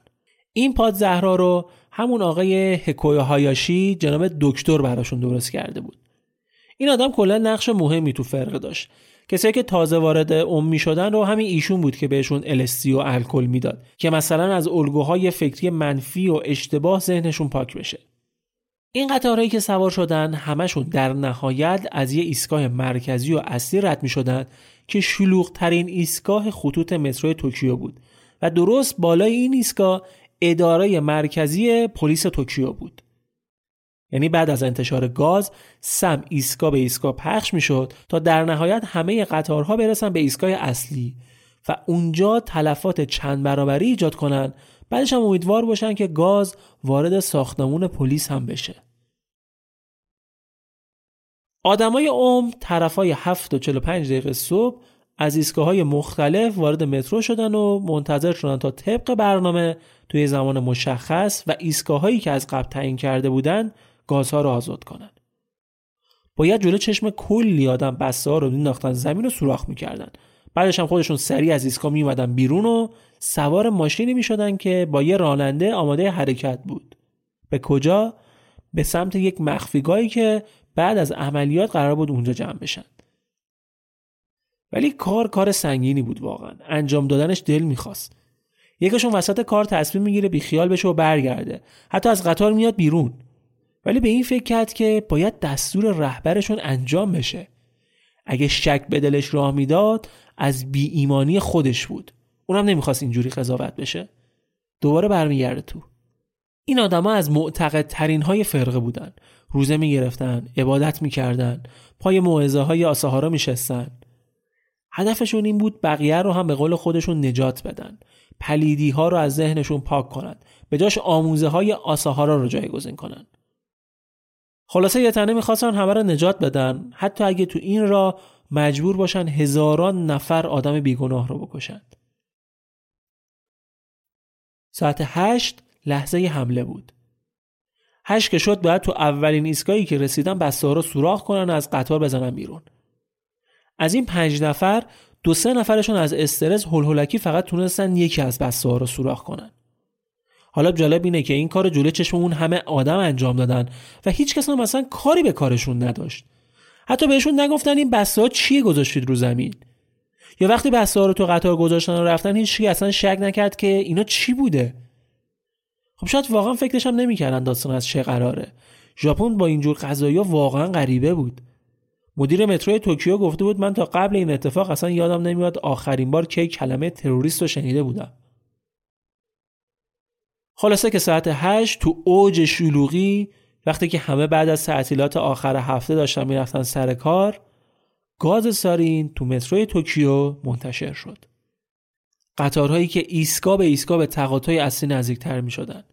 A: این پادزهرا رو همون آقای هکویا هایاشی جناب دکتر براشون درست کرده بود. این آدم کلا نقش مهمی تو فرقه داشت. کسایی که تازه وارد امی شدن رو همین ایشون بود که بهشون الستی و الکل می‌داد که مثلا از الگوهای فکری منفی و اشتباه ذهنشون پاک بشه. این قطارهایی که سوار شدن همشون در نهایت از یه ایستگاه مرکزی و اصلی رد می شدن که شلوغ ترین ایستگاه خطوط مترو توکیو بود و درست بالای این ایستگاه اداره مرکزی پلیس توکیو بود. یعنی بعد از انتشار گاز سم ایستگاه به ایستگاه پخش می‌شد تا در نهایت همه قطارها برسن به ایستگاه اصلی و اونجا تلفات چند برابری ایجاد کنن. بعدش هم امیدوار باشن که گاز وارد ساختمون پلیس هم بشه. آدمای اوم طرفای 7 و 45 دقیقه صبح از ایستگاه های مختلف وارد مترو شدن و منتظر شدن تا طبق برنامه توی زمان مشخص و ایستگاه هایی که از قبل تعیین کرده بودن گازها رو آزاد کنن. باید جلو چشم کلی آدم بسته ها رو مینداختن زمین رو سوراخ می‌کردن. بعدش هم خودشون سریع از ایستگاه میومدن بیرون و سوار ماشینی می‌شدن که با یه راننده آماده حرکت بود. به کجا؟ به سمت یک مخفیگاهی که بعد از عملیات قرار بود اونجا جمع بشن. ولی کار کار سنگینی بود واقعا. انجام دادنش دل می‌خواست. یکشون وسط کار تصمیم می‌گیره بیخیال بشه و برگرده. حتی از قطار میاد بیرون. ولی به این فکر کرد که باید دستور رهبرشون انجام بشه. اگه شک به دلش راه می‌داد از بی ایمانی خودش بود. اونم نمی‌خواست اینجوری قضاوت بشه. دوباره برمیگرده تو. این آدما از معتقد ترین های فرقه بودن. روزه می‌گرفتن، عبادت می‌کردن، پای موعظه های آساهارا میشستن. هدفشون این بود بقیه رو هم به قول خودشون نجات بدن. پلیدی ها رو از ذهنشون پاک کنند. به جاش آموزه های آساهارا رو جایگزین کنند. خلاصه یه تنه می‌خواستن همه رو نجات بدن حتی اگه تو این را مجبور باشن هزاران نفر آدم بیگناه رو بکشند. ساعت هشت لحظه حمله بود. هشت که شد باید تو اولین ایستگاهی که رسیدن بسته رو سوراخ کنن و از قطار بزنن بیرون. از این پنج نفر دو سه نفرشون از استرس هلهلکی فقط تونستن یکی از بسته ها رو سوراخ کنن. حالا جالب اینه که این کار جلوی چشم اون همه آدم انجام دادن و هیچ کس هم مثلا کاری به کارشون نداشت. حتی بهشون نگفتن این بسته چیه گذاشتید رو زمین. یا وقتی بسته رو تو قطار گذاشتن و رفتن هیچ اصلا شک نکرد که اینا چی بوده. خب شاید واقعا فکرش هم نمی‌کردن داستان از چه قراره. ژاپن با اینجور قضایی واقعا غریبه بود. مدیر مترو توکیو گفته بود من تا قبل این اتفاق اصلا یادم نمیاد آخرین بار کی کلمه تروریست رو شنیده بودم خلاصه که ساعت هشت تو اوج شلوغی وقتی که همه بعد از تعطیلات آخر هفته داشتن می‌رفتن سر کار گاز سارین تو متروی توکیو منتشر شد قطارهایی که ایستگاه به ایستگاه به تقاطع اصلی نزدیکتر می شدن.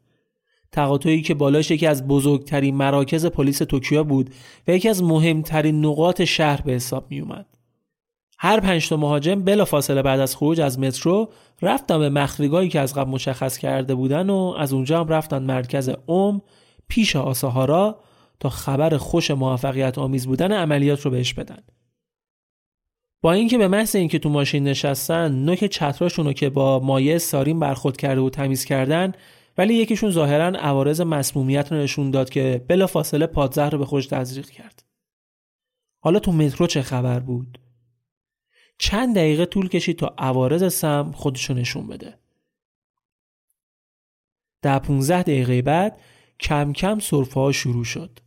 A: تقاطعی که بالاش یکی از بزرگترین مراکز پلیس توکیو بود و یکی از مهمترین نقاط شهر به حساب می اومد. هر پنج تا مهاجم بلا فاصله بعد از خروج از مترو رفتن به مخفیگاهی که از قبل مشخص کرده بودن و از اونجا هم رفتن مرکز اوم پیش آساهارا تا خبر خوش موفقیت آمیز بودن عملیات رو بهش بدن. با اینکه به محض اینکه تو ماشین نشستن نوک چتراشون رو که با مایع سارین برخورد کرده و تمیز کردن ولی یکیشون ظاهرا عوارض مسمومیت رو نشون داد که بلا فاصله پادزهر رو به خودش تزریق کرد. حالا تو مترو چه خبر بود؟ چند دقیقه طول کشید تا عوارض سم خودشو نشون بده. در 15 دقیقه بعد کم کم سرفه ها شروع شد.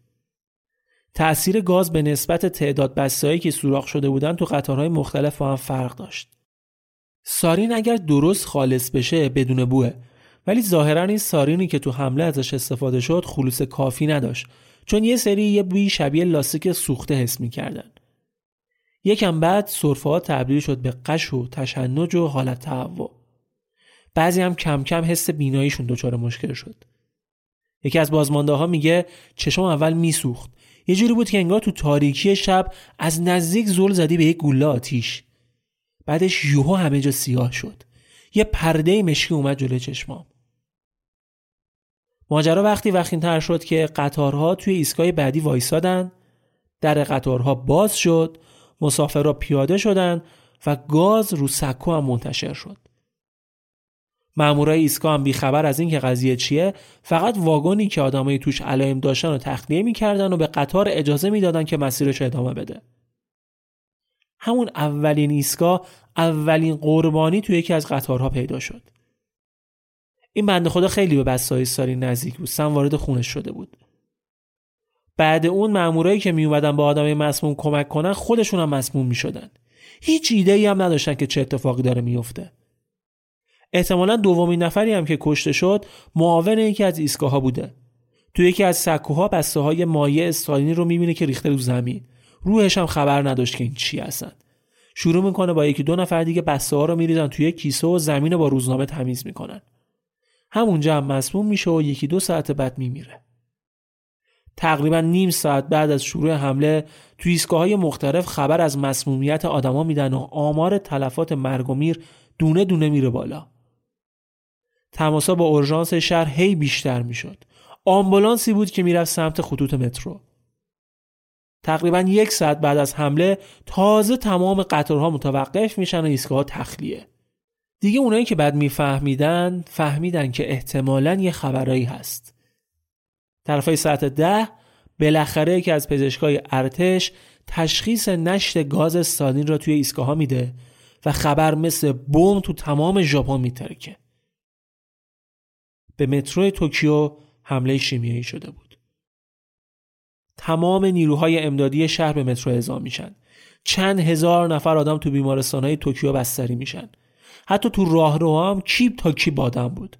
A: تأثیر گاز به نسبت تعداد بستهایی که سوراخ شده بودن تو قطارهای مختلف با هم فرق داشت. سارین اگر درست خالص بشه بدون بوه ولی ظاهرا این سارینی که تو حمله ازش استفاده شد خلوص کافی نداشت چون یه سری یه بوی شبیه لاستیک سوخته حس می‌کردن. یکم بعد سرفه ها تبدیل شد به قش و تشنج و حالت تهوع. بعضی هم کم کم حس بیناییشون دچار مشکل شد. یکی از بازمانده ها میگه چشم اول میسوخت. یه جوری بود که انگار تو تاریکی شب از نزدیک زل زدی به یک گوله آتیش. بعدش یوهو همه جا سیاه شد. یه پرده مشکی اومد جلوی چشمام. ماجرا وقتی وقتی تر شد که قطارها توی ایستگاه بعدی وایسادن در قطارها باز شد مسافرها پیاده شدند و گاز رو سکو هم منتشر شد. مامورای ایستگاه هم بیخبر از اینکه قضیه چیه فقط واگنی که آدمای توش علائم داشتن رو تخلیه می‌کردن و به قطار اجازه می‌دادن که مسیرش ادامه بده. همون اولین ایستگاه اولین قربانی توی یکی از قطارها پیدا شد. این بنده خدا خیلی به بسای ساری نزدیک بود. سم وارد خونش شده بود. بعد اون مامورایی که می اومدن با آدمای مسموم کمک کنن خودشون هم مسموم می شدن. هیچ ایده ای هم نداشتن که چه اتفاقی داره میفته. احتمالا دومین نفری هم که کشته شد معاون یکی از ایستگاه بوده. تو یکی از سکوها بسته های مایع استالینی رو می‌بینه که ریخته رو زمین. روحش هم خبر نداشت که این چی هستن. شروع می‌کنه با یکی دو نفر دیگه بسته ها رو میریزن توی کیسه و زمین رو با روزنامه تمیز می‌کنن. همونجا هم مسموم میشه و یکی دو ساعت بعد میمیره. تقریبا نیم ساعت بعد از شروع حمله توی ایستگاه های مختلف خبر از مسمومیت آدما میدن و آمار تلفات مرگ و میر دونه دونه میره بالا. تماسا با اورژانس شهر هی بیشتر می‌شد. آمبولانسی بود که می‌رفت سمت خطوط مترو. تقریبا یک ساعت بعد از حمله تازه تمام قطارها متوقف میشن و ایستگاه تخلیه. دیگه اونایی که بعد میفهمیدن فهمیدن که احتمالا یه خبرایی هست. طرفای ساعت ده بالاخره یکی از پزشکای ارتش تشخیص نشت گاز سارین را توی ایستگاه میده و خبر مثل بمب تو تمام ژاپن میترکه. به مترو توکیو حمله شیمیایی شده بود. تمام نیروهای امدادی شهر به مترو اعزام میشن. چند هزار نفر آدم تو بیمارستانهای توکیو بستری میشن. حتی تو راهروها هم کیب تا کیب آدم بود.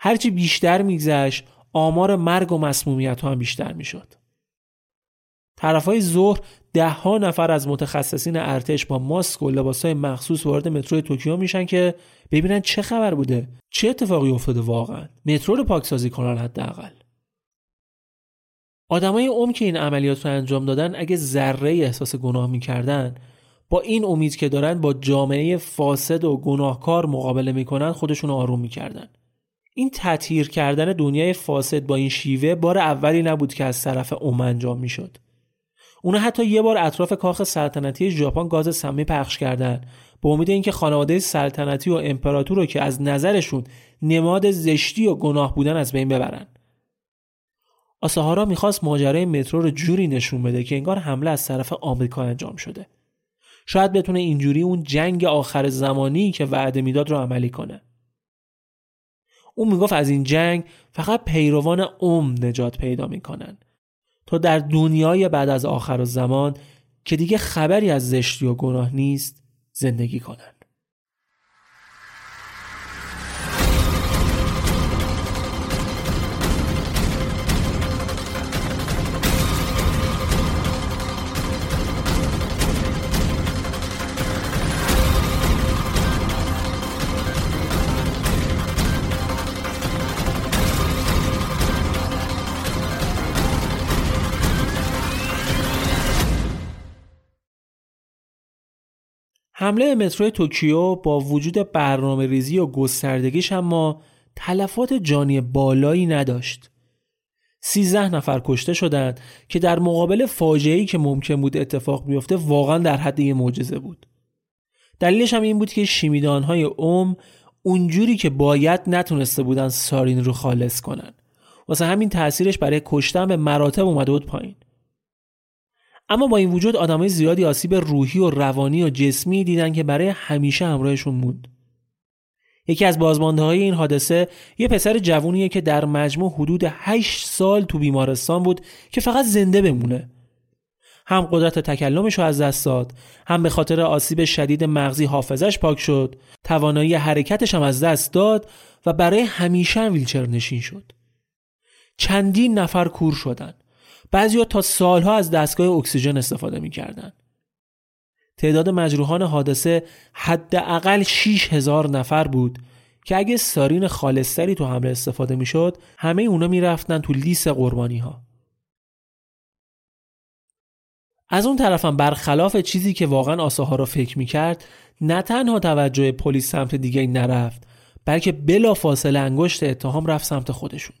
A: هرچی بیشتر میگذشت آمار مرگ و مسمومیت ها هم بیشتر می‌شد. طرف های ظهر ده ها نفر از متخصصین ارتش با ماسک و لباس های مخصوص وارد مترو توکیو میشن که ببینن چه خبر بوده چه اتفاقی افتاده واقعا مترو رو پاکسازی کنن حداقل آدمای اوم که این عملیات رو انجام دادن اگه ذره احساس گناه می‌کردن با این امید که دارن با جامعه فاسد و گناهکار مقابله می‌کنن خودشون آروم می‌کردن. این تطهیر کردن دنیای فاسد با این شیوه بار اولی نبود که از طرف اوم انجام می‌شد. اونا حتی یه بار اطراف کاخ سلطنتی ژاپن گاز سمی پخش کردن به امید اینکه خانواده سلطنتی و امپراتور رو که از نظرشون نماد زشتی و گناه بودن از بین ببرن. آساهارا می‌خواست ماجرای مترو رو جوری نشون بده که انگار حمله از طرف آمریکا انجام شده. شاید بتونه اینجوری اون جنگ آخر زمانی که وعده می‌داد رو عملی کنه. اون می‌گفت از این جنگ فقط پیروان ام نجات پیدا می‌کنن. تا در دنیای بعد از آخر زمان که دیگه خبری از زشتی و گناه نیست زندگی کنن. حمله مترو توکیو با وجود برنامه ریزی و گستردگیش اما تلفات جانی بالایی نداشت. سیزده نفر کشته شدند که در مقابل فاجعه‌ای که ممکن بود اتفاق بیفته واقعا در حد یه معجزه بود. دلیلش هم این بود که شیمیدانهای اوم اونجوری که باید نتونسته بودن سارین رو خالص کنن. واسه همین تاثیرش برای کشتن به مراتب اومده بود پایین. اما با این وجود آدمای زیادی آسیب روحی و روانی و جسمی دیدن که برای همیشه همراهشون موند. یکی از بازمانده های این حادثه یه پسر جوونیه که در مجموع حدود 8 سال تو بیمارستان بود که فقط زنده بمونه. هم قدرت تکلمش رو از دست داد، هم به خاطر آسیب شدید مغزی حافظش پاک شد، توانایی حرکتش هم از دست داد و برای همیشه ویلچر نشین شد. چندین نفر کور شدن. بعضیا تا سالها از دستگاه اکسیژن استفاده می‌کردند. تعداد مجروحان حادثه حداقل 6 هزار نفر بود که اگه سارین خالصتری تو حمله استفاده می‌شد همه اونا می‌رفتن تو لیست قربانی ها. از اون طرفم برخلاف چیزی که واقعا آساها را فکر می‌کرد نه تنها توجه پلیس سمت دیگه نرفت بلکه بلا فاصله انگشت اتهام رفت سمت خودشون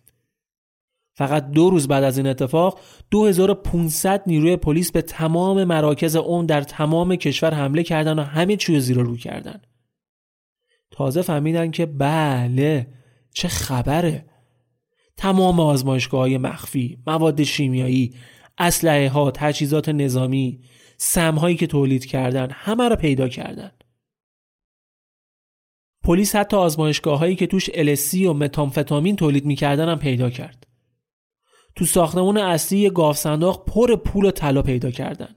A: فقط دو روز بعد از این اتفاق 2500 نیروی پلیس به تمام مراکز اون در تمام کشور حمله کردن و همه چیو زیر رو کردن. تازه فهمیدن که بله چه خبره. تمام آزمایشگاه های مخفی مواد شیمیایی اسلحه ها تجهیزات نظامی سم هایی که تولید کردن همه رو پیدا کردن. پلیس حتی آزمایشگاه هایی که توش السی و متامفتامین تولید می‌کردن هم پیدا کرد. تو ساختمون اصلی یه گاف پر پول و طلا پیدا کردن.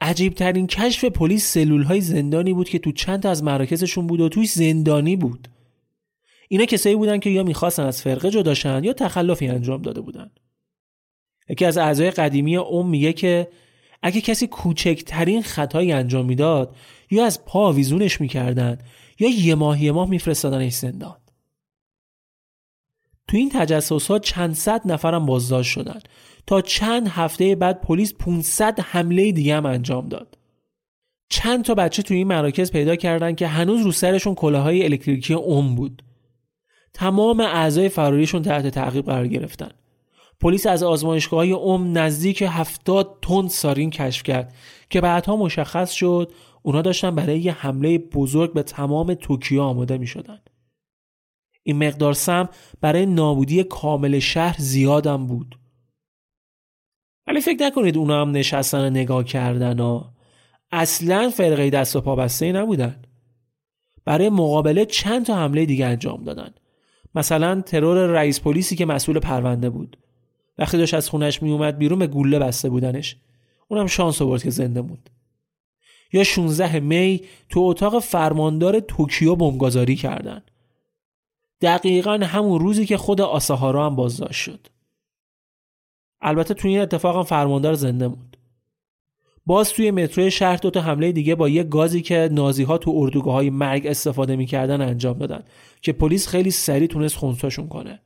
A: عجیب ترین کشف پلیس سلول های زندانی بود که تو چند از مراکزشون بود و توش زندانی بود. اینا کسایی بودن که یا می‌خواستن از فرقه جداشن یا تخلفی انجام داده بودن. یکی از اعضای قدیمی اوم میگه که اگه کسی کوچکترین خطایی انجام می‌داد یا از پا ویزونش می‌کردن یا یه ماه یه ماه میفرستادنش زندان. تو این تجسس ها چند صد نفرم بازداشت شدن. تا چند هفته بعد پلیس 500 حمله دیگه هم انجام داد. چند تا بچه توی این مراکز پیدا کردن که هنوز رو سرشون کلاهای الکتریکی اوم بود. تمام اعضای فراریشون تحت تعقیب قرار گرفتن. پلیس از آزمایشگاه اوم نزدیک 70 تن سارین کشف کرد که بعدها مشخص شد اونا داشتن برای یه حمله بزرگ به تمام توکیو آماده می شدن. این مقدار سم برای نابودی کامل شهر زیادم بود. ولی فکر نکنید اونا هم نشستن نگاه کردن و اصلا فرقه دست و پا بسته نبودن. برای مقابله چند تا حمله دیگه انجام دادن. مثلا ترور رئیس پلیسی که مسئول پرونده بود. وقتی داشت از خونش می اومد بیرون به گوله بسته بودنش. اونم شانس آورد که زنده موند. یا 16 می تو اتاق فرماندار توکیو بمبگذاری کردند. دقیقا همون روزی که خود آساهارا هم بازداشت شد. البته توی این اتفاق هم فرماندار زنده موند. باز توی مترو شهر دو حمله دیگه با یه گازی که نازی ها تو اردوگاه های مرگ استفاده می‌کردن انجام دادن که پلیس خیلی سریع تونست خونساشون کنه.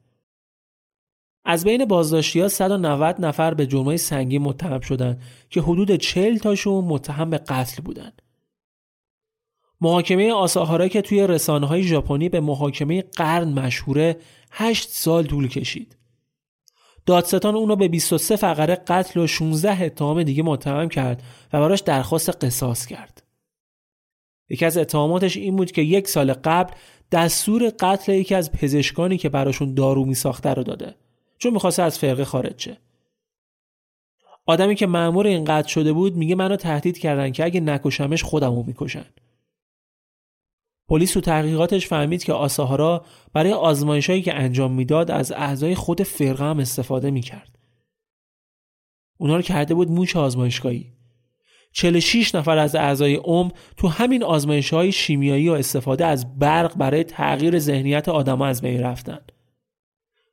A: از بین بازداشتی ها 190 نفر به جرمای سنگین متهم شدند که حدود 40 تاشون متهم به قتل بودند. محاکمه آساهارا که توی رسانه های ژاپنی به محاکمه قرن مشهوره 8 سال طول کشید. دادستان اونو به 23 فقره قتل و 16 اتهام دیگه متهم کرد و براش درخواست قصاص کرد. یکی از اتهاماتش این بود که یک سال قبل دستور قتل یکی از پزشکانی که براشون دارو می ساخته رو داده. چون می‌خواسته از فرقه خارج شه آدمی که مأمور این قتل شده بود میگه منو تهدید کردن که اگه نکشمش خودمو می‌کشن پلیس تو تحقیقاتش فهمید که آساهارا برای آزمایشهایی که انجام می‌داد از اعضای خود فرقه هم استفاده می‌کرد. اونا رو کرده بود موش آزمایشگاهی. 46 نفر از اعضای اوم تو همین آزمایش های شیمیایی و استفاده از برق برای تغییر ذهنیت آدما از بین رفتن.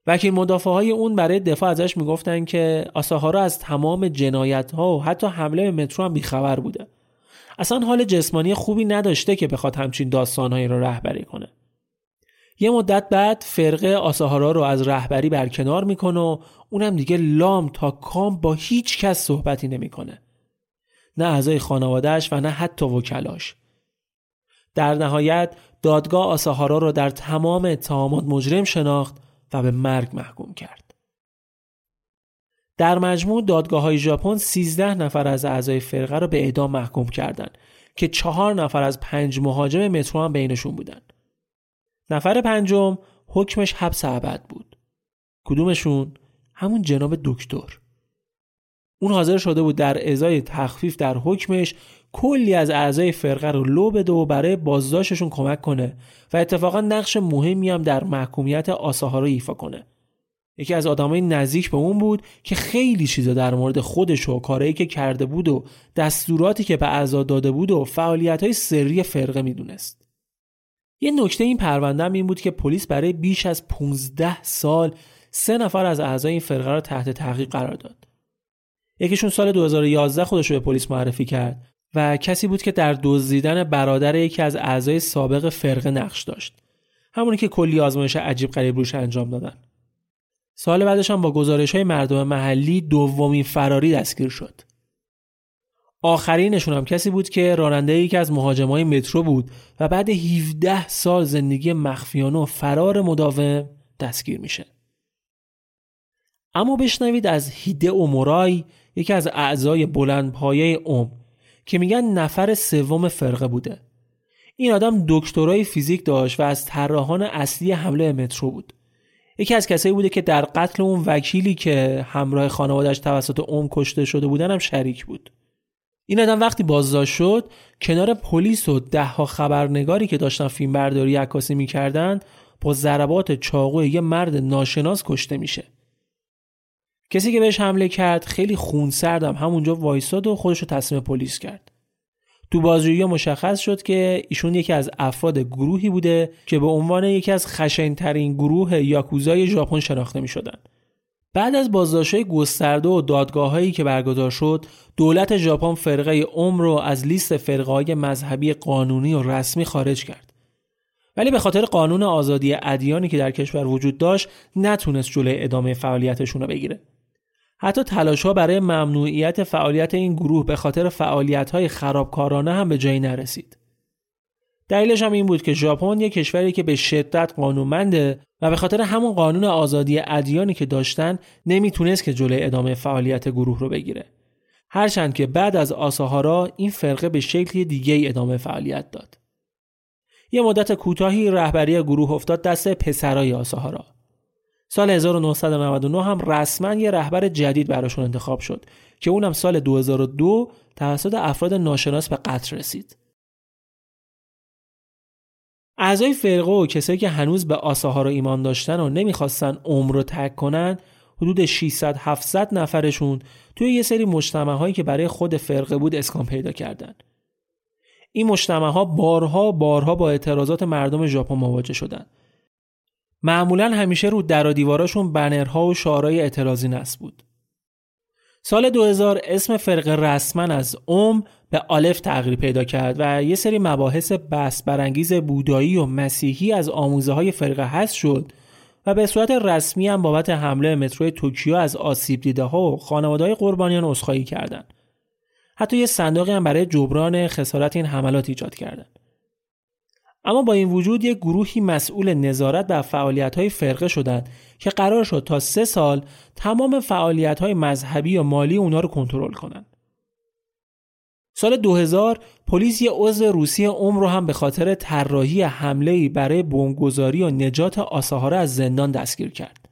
A: وکیل مدافع های اون برای دفاع ازش می‌گفتن که آساهارا از تمام جنایت ها و حتی حمله به مترو هم بیخبر بوده اصلا حال جسمانی خوبی نداشته که بخواد همچین داستانهایی رو رهبری کنه. یه مدت بعد فرقه آساهارا رو از رهبری برکنار می‌کنه و اونم دیگه لام تا کام با هیچ کس صحبتی نمی‌کنه. نه اعضای خانوادهش و نه حتی وکلاش در نهایت دادگاه آساهارا رو در تمام اتهامات مجرم شناخت و به مرگ محکوم کرد. در مجموع دادگاه های ژاپن 13 نفر از اعضای فرقه را به اعدام محکوم کردند که چهار نفر از پنج مهاجم مترو هم بینشون بودند. نفر پنجم حکمش حبس ابد بود. کدومشون؟ همون جناب دکتر. اون حاضر شده بود در ازای تخفیف در حکمش کلی از اعضای فرقه رو لو بده و برای بازداشتشون کمک کنه و اتفاقا نقش مهمی هم در محکومیت آساها رو ایفا کنه یکی از آدمای نزدیک به اون بود که خیلی چیزا در مورد خودش و کارهایی که کرده بود و دستوراتی که به اعضا داده بود و فعالیت های سری فرقه می‌دونست. یه نکته این پرونده این بود که پلیس برای بیش از 15 سال سه نفر از اعضای این فرقه را تحت تحقیق قرار داد. یکیشون سال 2011 خودش رو به پلیس معرفی کرد و کسی بود که در دزدیدن برادر یکی از اعضای سابق فرقه نقش داشت. همونی که کلی آزمایش عجیب غریب روش انجام دادن. سال بعدش هم با گزارش های مردم محلی دومین فراری دستگیر شد. آخرینشون هم کسی بود که راننده یکی از مهاجمای مترو بود و بعد 17 سال زندگی مخفیانه و فرار مداوم دستگیر میشه. اما بشنوید از هیده اومورای یکی از اعضای بلند پایه اوم که میگن نفر سوم فرقه بوده. این آدم دکترای فیزیک داشت و از طراحان اصلی حمله مترو بود. یکی از کسایی بوده که در قتل اون وکیلی که همراه خانوادش توسط اوم کشته شده بودن هم شریک بود. این آدم وقتی بازداشت شد کنار پلیس و دهها خبرنگاری که داشتن فیلم برداری عکاسی می‌کردن با ضربات چاقو یه مرد ناشناس کشته میشه. کسی که بهش حمله کرد خیلی خونسردم همونجا وایساد و خودش رو تصمیم پلیس کرد. تو بازجویی مشخص شد که ایشون یکی از افراد گروهی بوده که به عنوان یکی از خشنترین گروه یاکوزای ژاپن شناخته می شدن. بعد از بازداشت‌های گسترده و دادگاههایی که برگزار شد، دولت ژاپن فرقه عمر رو از لیست فرقه مذهبی قانونی و رسمی خارج کرد. ولی به خاطر قانون آزادی ادیانی که در کشور وجود داشت، نتونست جلوی ادامه فعالیتشون رو بگیره. حتی تلاش ها برای ممنوعیت فعالیت این گروه به خاطر فعالیت های خرابکارانه هم به جایی نرسید. دلیلش هم این بود که ژاپن یک کشوری که به شدت قانونمنده و به خاطر همون قانون آزادی ادیانی که داشتن نمی‌تونست که جلوی ادامه فعالیت گروه رو بگیره. هرچند که بعد از آساهارا این فرقه به شکلی دیگه ادامه فعالیت داد. یه مدت کوتاهی رهبری گروه افتاد دست پسرای آساهارا. سال 1999 هم رسما یه رهبر جدید براشون انتخاب شد که اونم سال 2002 توسط افراد ناشناس به قتل رسید. اعضای فرقه و کسایی که هنوز به آساها رو ایمان داشتن و نمی‌خواستن عمر رو ترک کنن حدود 600 700 نفرشون توی یه سری مجتمع هایی که برای خود فرقه بود اسکان پیدا کردن. این مجتمع ها بارها بارها با اعتراضات مردم ژاپن مواجه شدند معمولا همیشه رو در و دیواراشون بنرها و شعارهای اعتراضی نصب بود. سال 2000 اسم فرقه رسما از اوم به آلف تغییر پیدا کرد و یه سری مباحث بحث برانگیز بودایی و مسیحی از آموزه های فرقه هست شد و به صورت رسمی هم بابت حمله متروی توکیو از آسیب دیده ها و خانواده قربانیان عذرخواهی کردند. حتی یه صندوقی هم برای جبران خسارت این حملات ایجاد کردند. اما با این وجود یک گروهی مسئول نظارت بر فعالیت های فرقه شدند که قرار شد تا سه سال تمام فعالیت های مذهبی و مالی اونا رو کنترل کنند. سال 2000 پلیس یه عضو روسی عمر رو هم به خاطر طراحی حمله برای بمبگذاری و نجات آساهاره از زندان دستگیر کرد.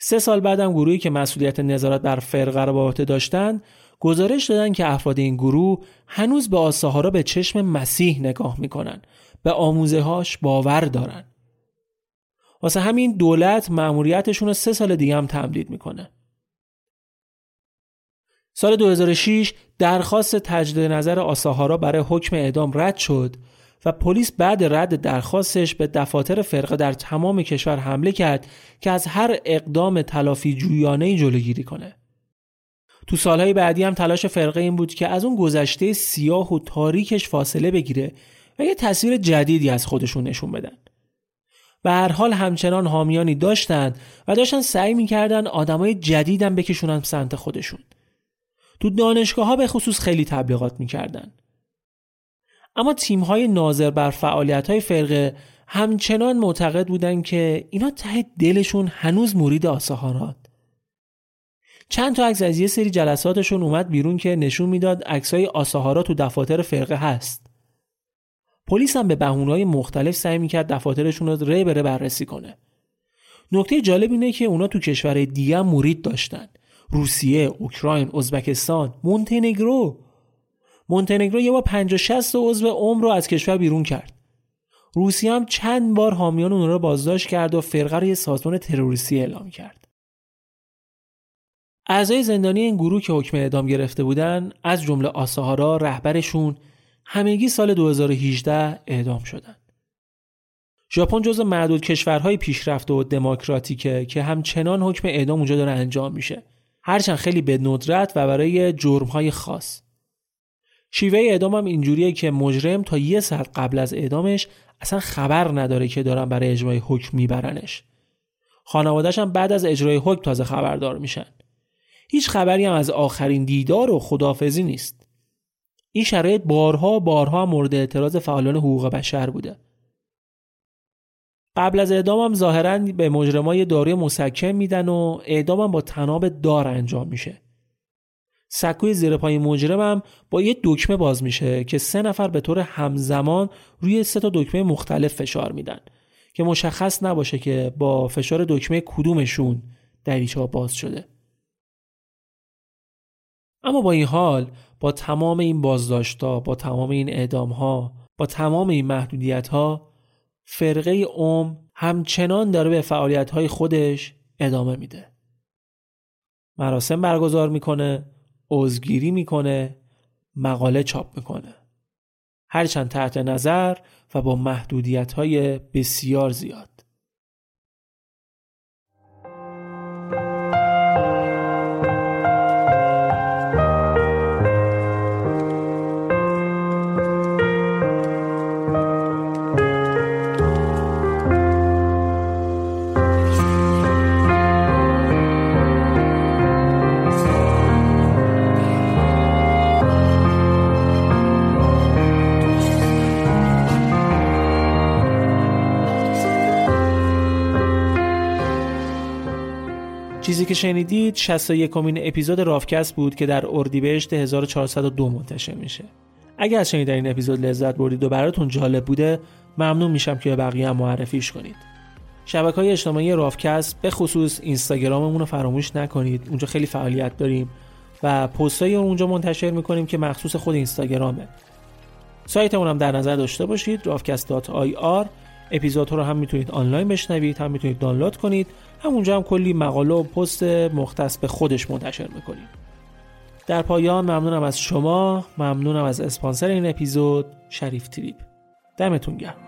A: سه سال بعدم گروهی که مسئولیت نظارت بر فرقه را به داشتند گزارش دادن که افراد این گروه هنوز به آساهارا به چشم مسیح نگاه می‌کنن به آموزه هاش باور دارن واسه همین دولت مأموریتشون رو سه سال دیگه هم تمدید می‌کنه سال 2006 درخواست تجدید نظر آساهارا برای حکم اعدام رد شد و پلیس بعد رد درخواستش به دفاتر فرقه در تمام کشور حمله کرد که از هر اقدام تلافی جویانه جلوگیری کنه. تو سالهای بعدی هم تلاش فرقه این بود که از اون گذشته سیاه و تاریکش فاصله بگیره و یه تصویر جدیدی از خودشون نشون بدن. و هر حال همچنان حامیانی داشتند و داشتن سعی می‌کردن آدمای جدیدم بکشونن سمت خودشون. تو دانشگاه ها به خصوص خیلی تبلیغات می‌کردن. اما تیم های ناظر بر فعالیت های فرقه همچنان معتقد بودن که اینا ته دلشون هنوز مرید آساهارات. چند تا عکس از یه سری جلساتشون اومد بیرون که نشون می‌داد عکسای آساهارا تو دفاتر فرقه هست. پلیس هم به بهونه‌های مختلف سعی می‌کرد دفاترشون رو ری بره بررسی کنه. نکته جالب اینه که اونا تو کشور دیگه مرید داشتن. روسیه، اوکراین، ازبکستان، مونتنگرو. مونتنگرو یه بار 50 60 عضو عمر رو از کشور بیرون کرد. روسیه هم چند بار حامیان اون رو بازداشت کرد و فرقه رو یه سازمان تروریستی اعلام کرد. اعضای زندانی این گروه که حکم اعدام گرفته بودن از جمله آساهارا رهبرشون همگی سال 2018 اعدام شدند. ژاپن جزو معدود کشورهای پیشرفته و دموکراتیکه که همچنان حکم اعدام اونجا داره انجام میشه. هرچند خیلی به ندرت و برای جرمهای خاص. شیوه اعدام هم اینجوریه که مجرم تا یه ساعت قبل از اعدامش اصلا خبر نداره که دارن برای اجرای حکم میبرنش. خانوادهش هم بعد از اجرای حکم تازه خبردار میشن. هیچ خبری هم از آخرین دیدار و خدافزی نیست. این شرایط بارها بارها مورد اعتراض فعالان حقوق بشر بوده. قبل از اعدام هم ظاهرا به مجرمای داروی مسکن میدن و اعدام هم با تناب دار انجام میشه. سکوی زیر پای مجرمم با یه دکمه باز میشه که سه نفر به طور همزمان روی سه تا دکمه مختلف فشار میدن که مشخص نباشه که با فشار دکمه کدومشون دریچه باز شده. اما با این حال با تمام این بازداشتا با تمام این اعدام ها با تمام این محدودیت ها فرقه اوم همچنان داره به فعالیت های خودش ادامه میده. مراسم برگزار می‌کنه عضگیری می‌کنه مقاله چاپ می‌کنه. هرچند تحت نظر و با محدودیت های بسیار زیاد. چیزی که شنیدید 61 کمین اپیزود رافکست بود که در اردیبهشت 1402 منتشر میشه. اگر از شنیدن این اپیزود لذت بردید و براتون جالب بوده ممنون میشم که به بقیه هم معرفیش کنید. شبکه های اجتماعی رافکست به خصوص اینستاگراممون رو فراموش نکنید. اونجا خیلی فعالیت داریم و پستایی اونجا منتشر می‌کنیم که مخصوص خود اینستاگرامه. سایتمون هم در نظر داشته باشید rafcast.ir اپیزودها رو هم می‌تونید آنلاین بشنوید هم می‌تونید دانلود کنید. همونجا هم کلی مقاله و پست مختص به خودش منتشر می‌کنیم. در پایان ممنونم از شما. ممنونم از اسپانسر این اپیزود شریف تریپ. دمتون گرم.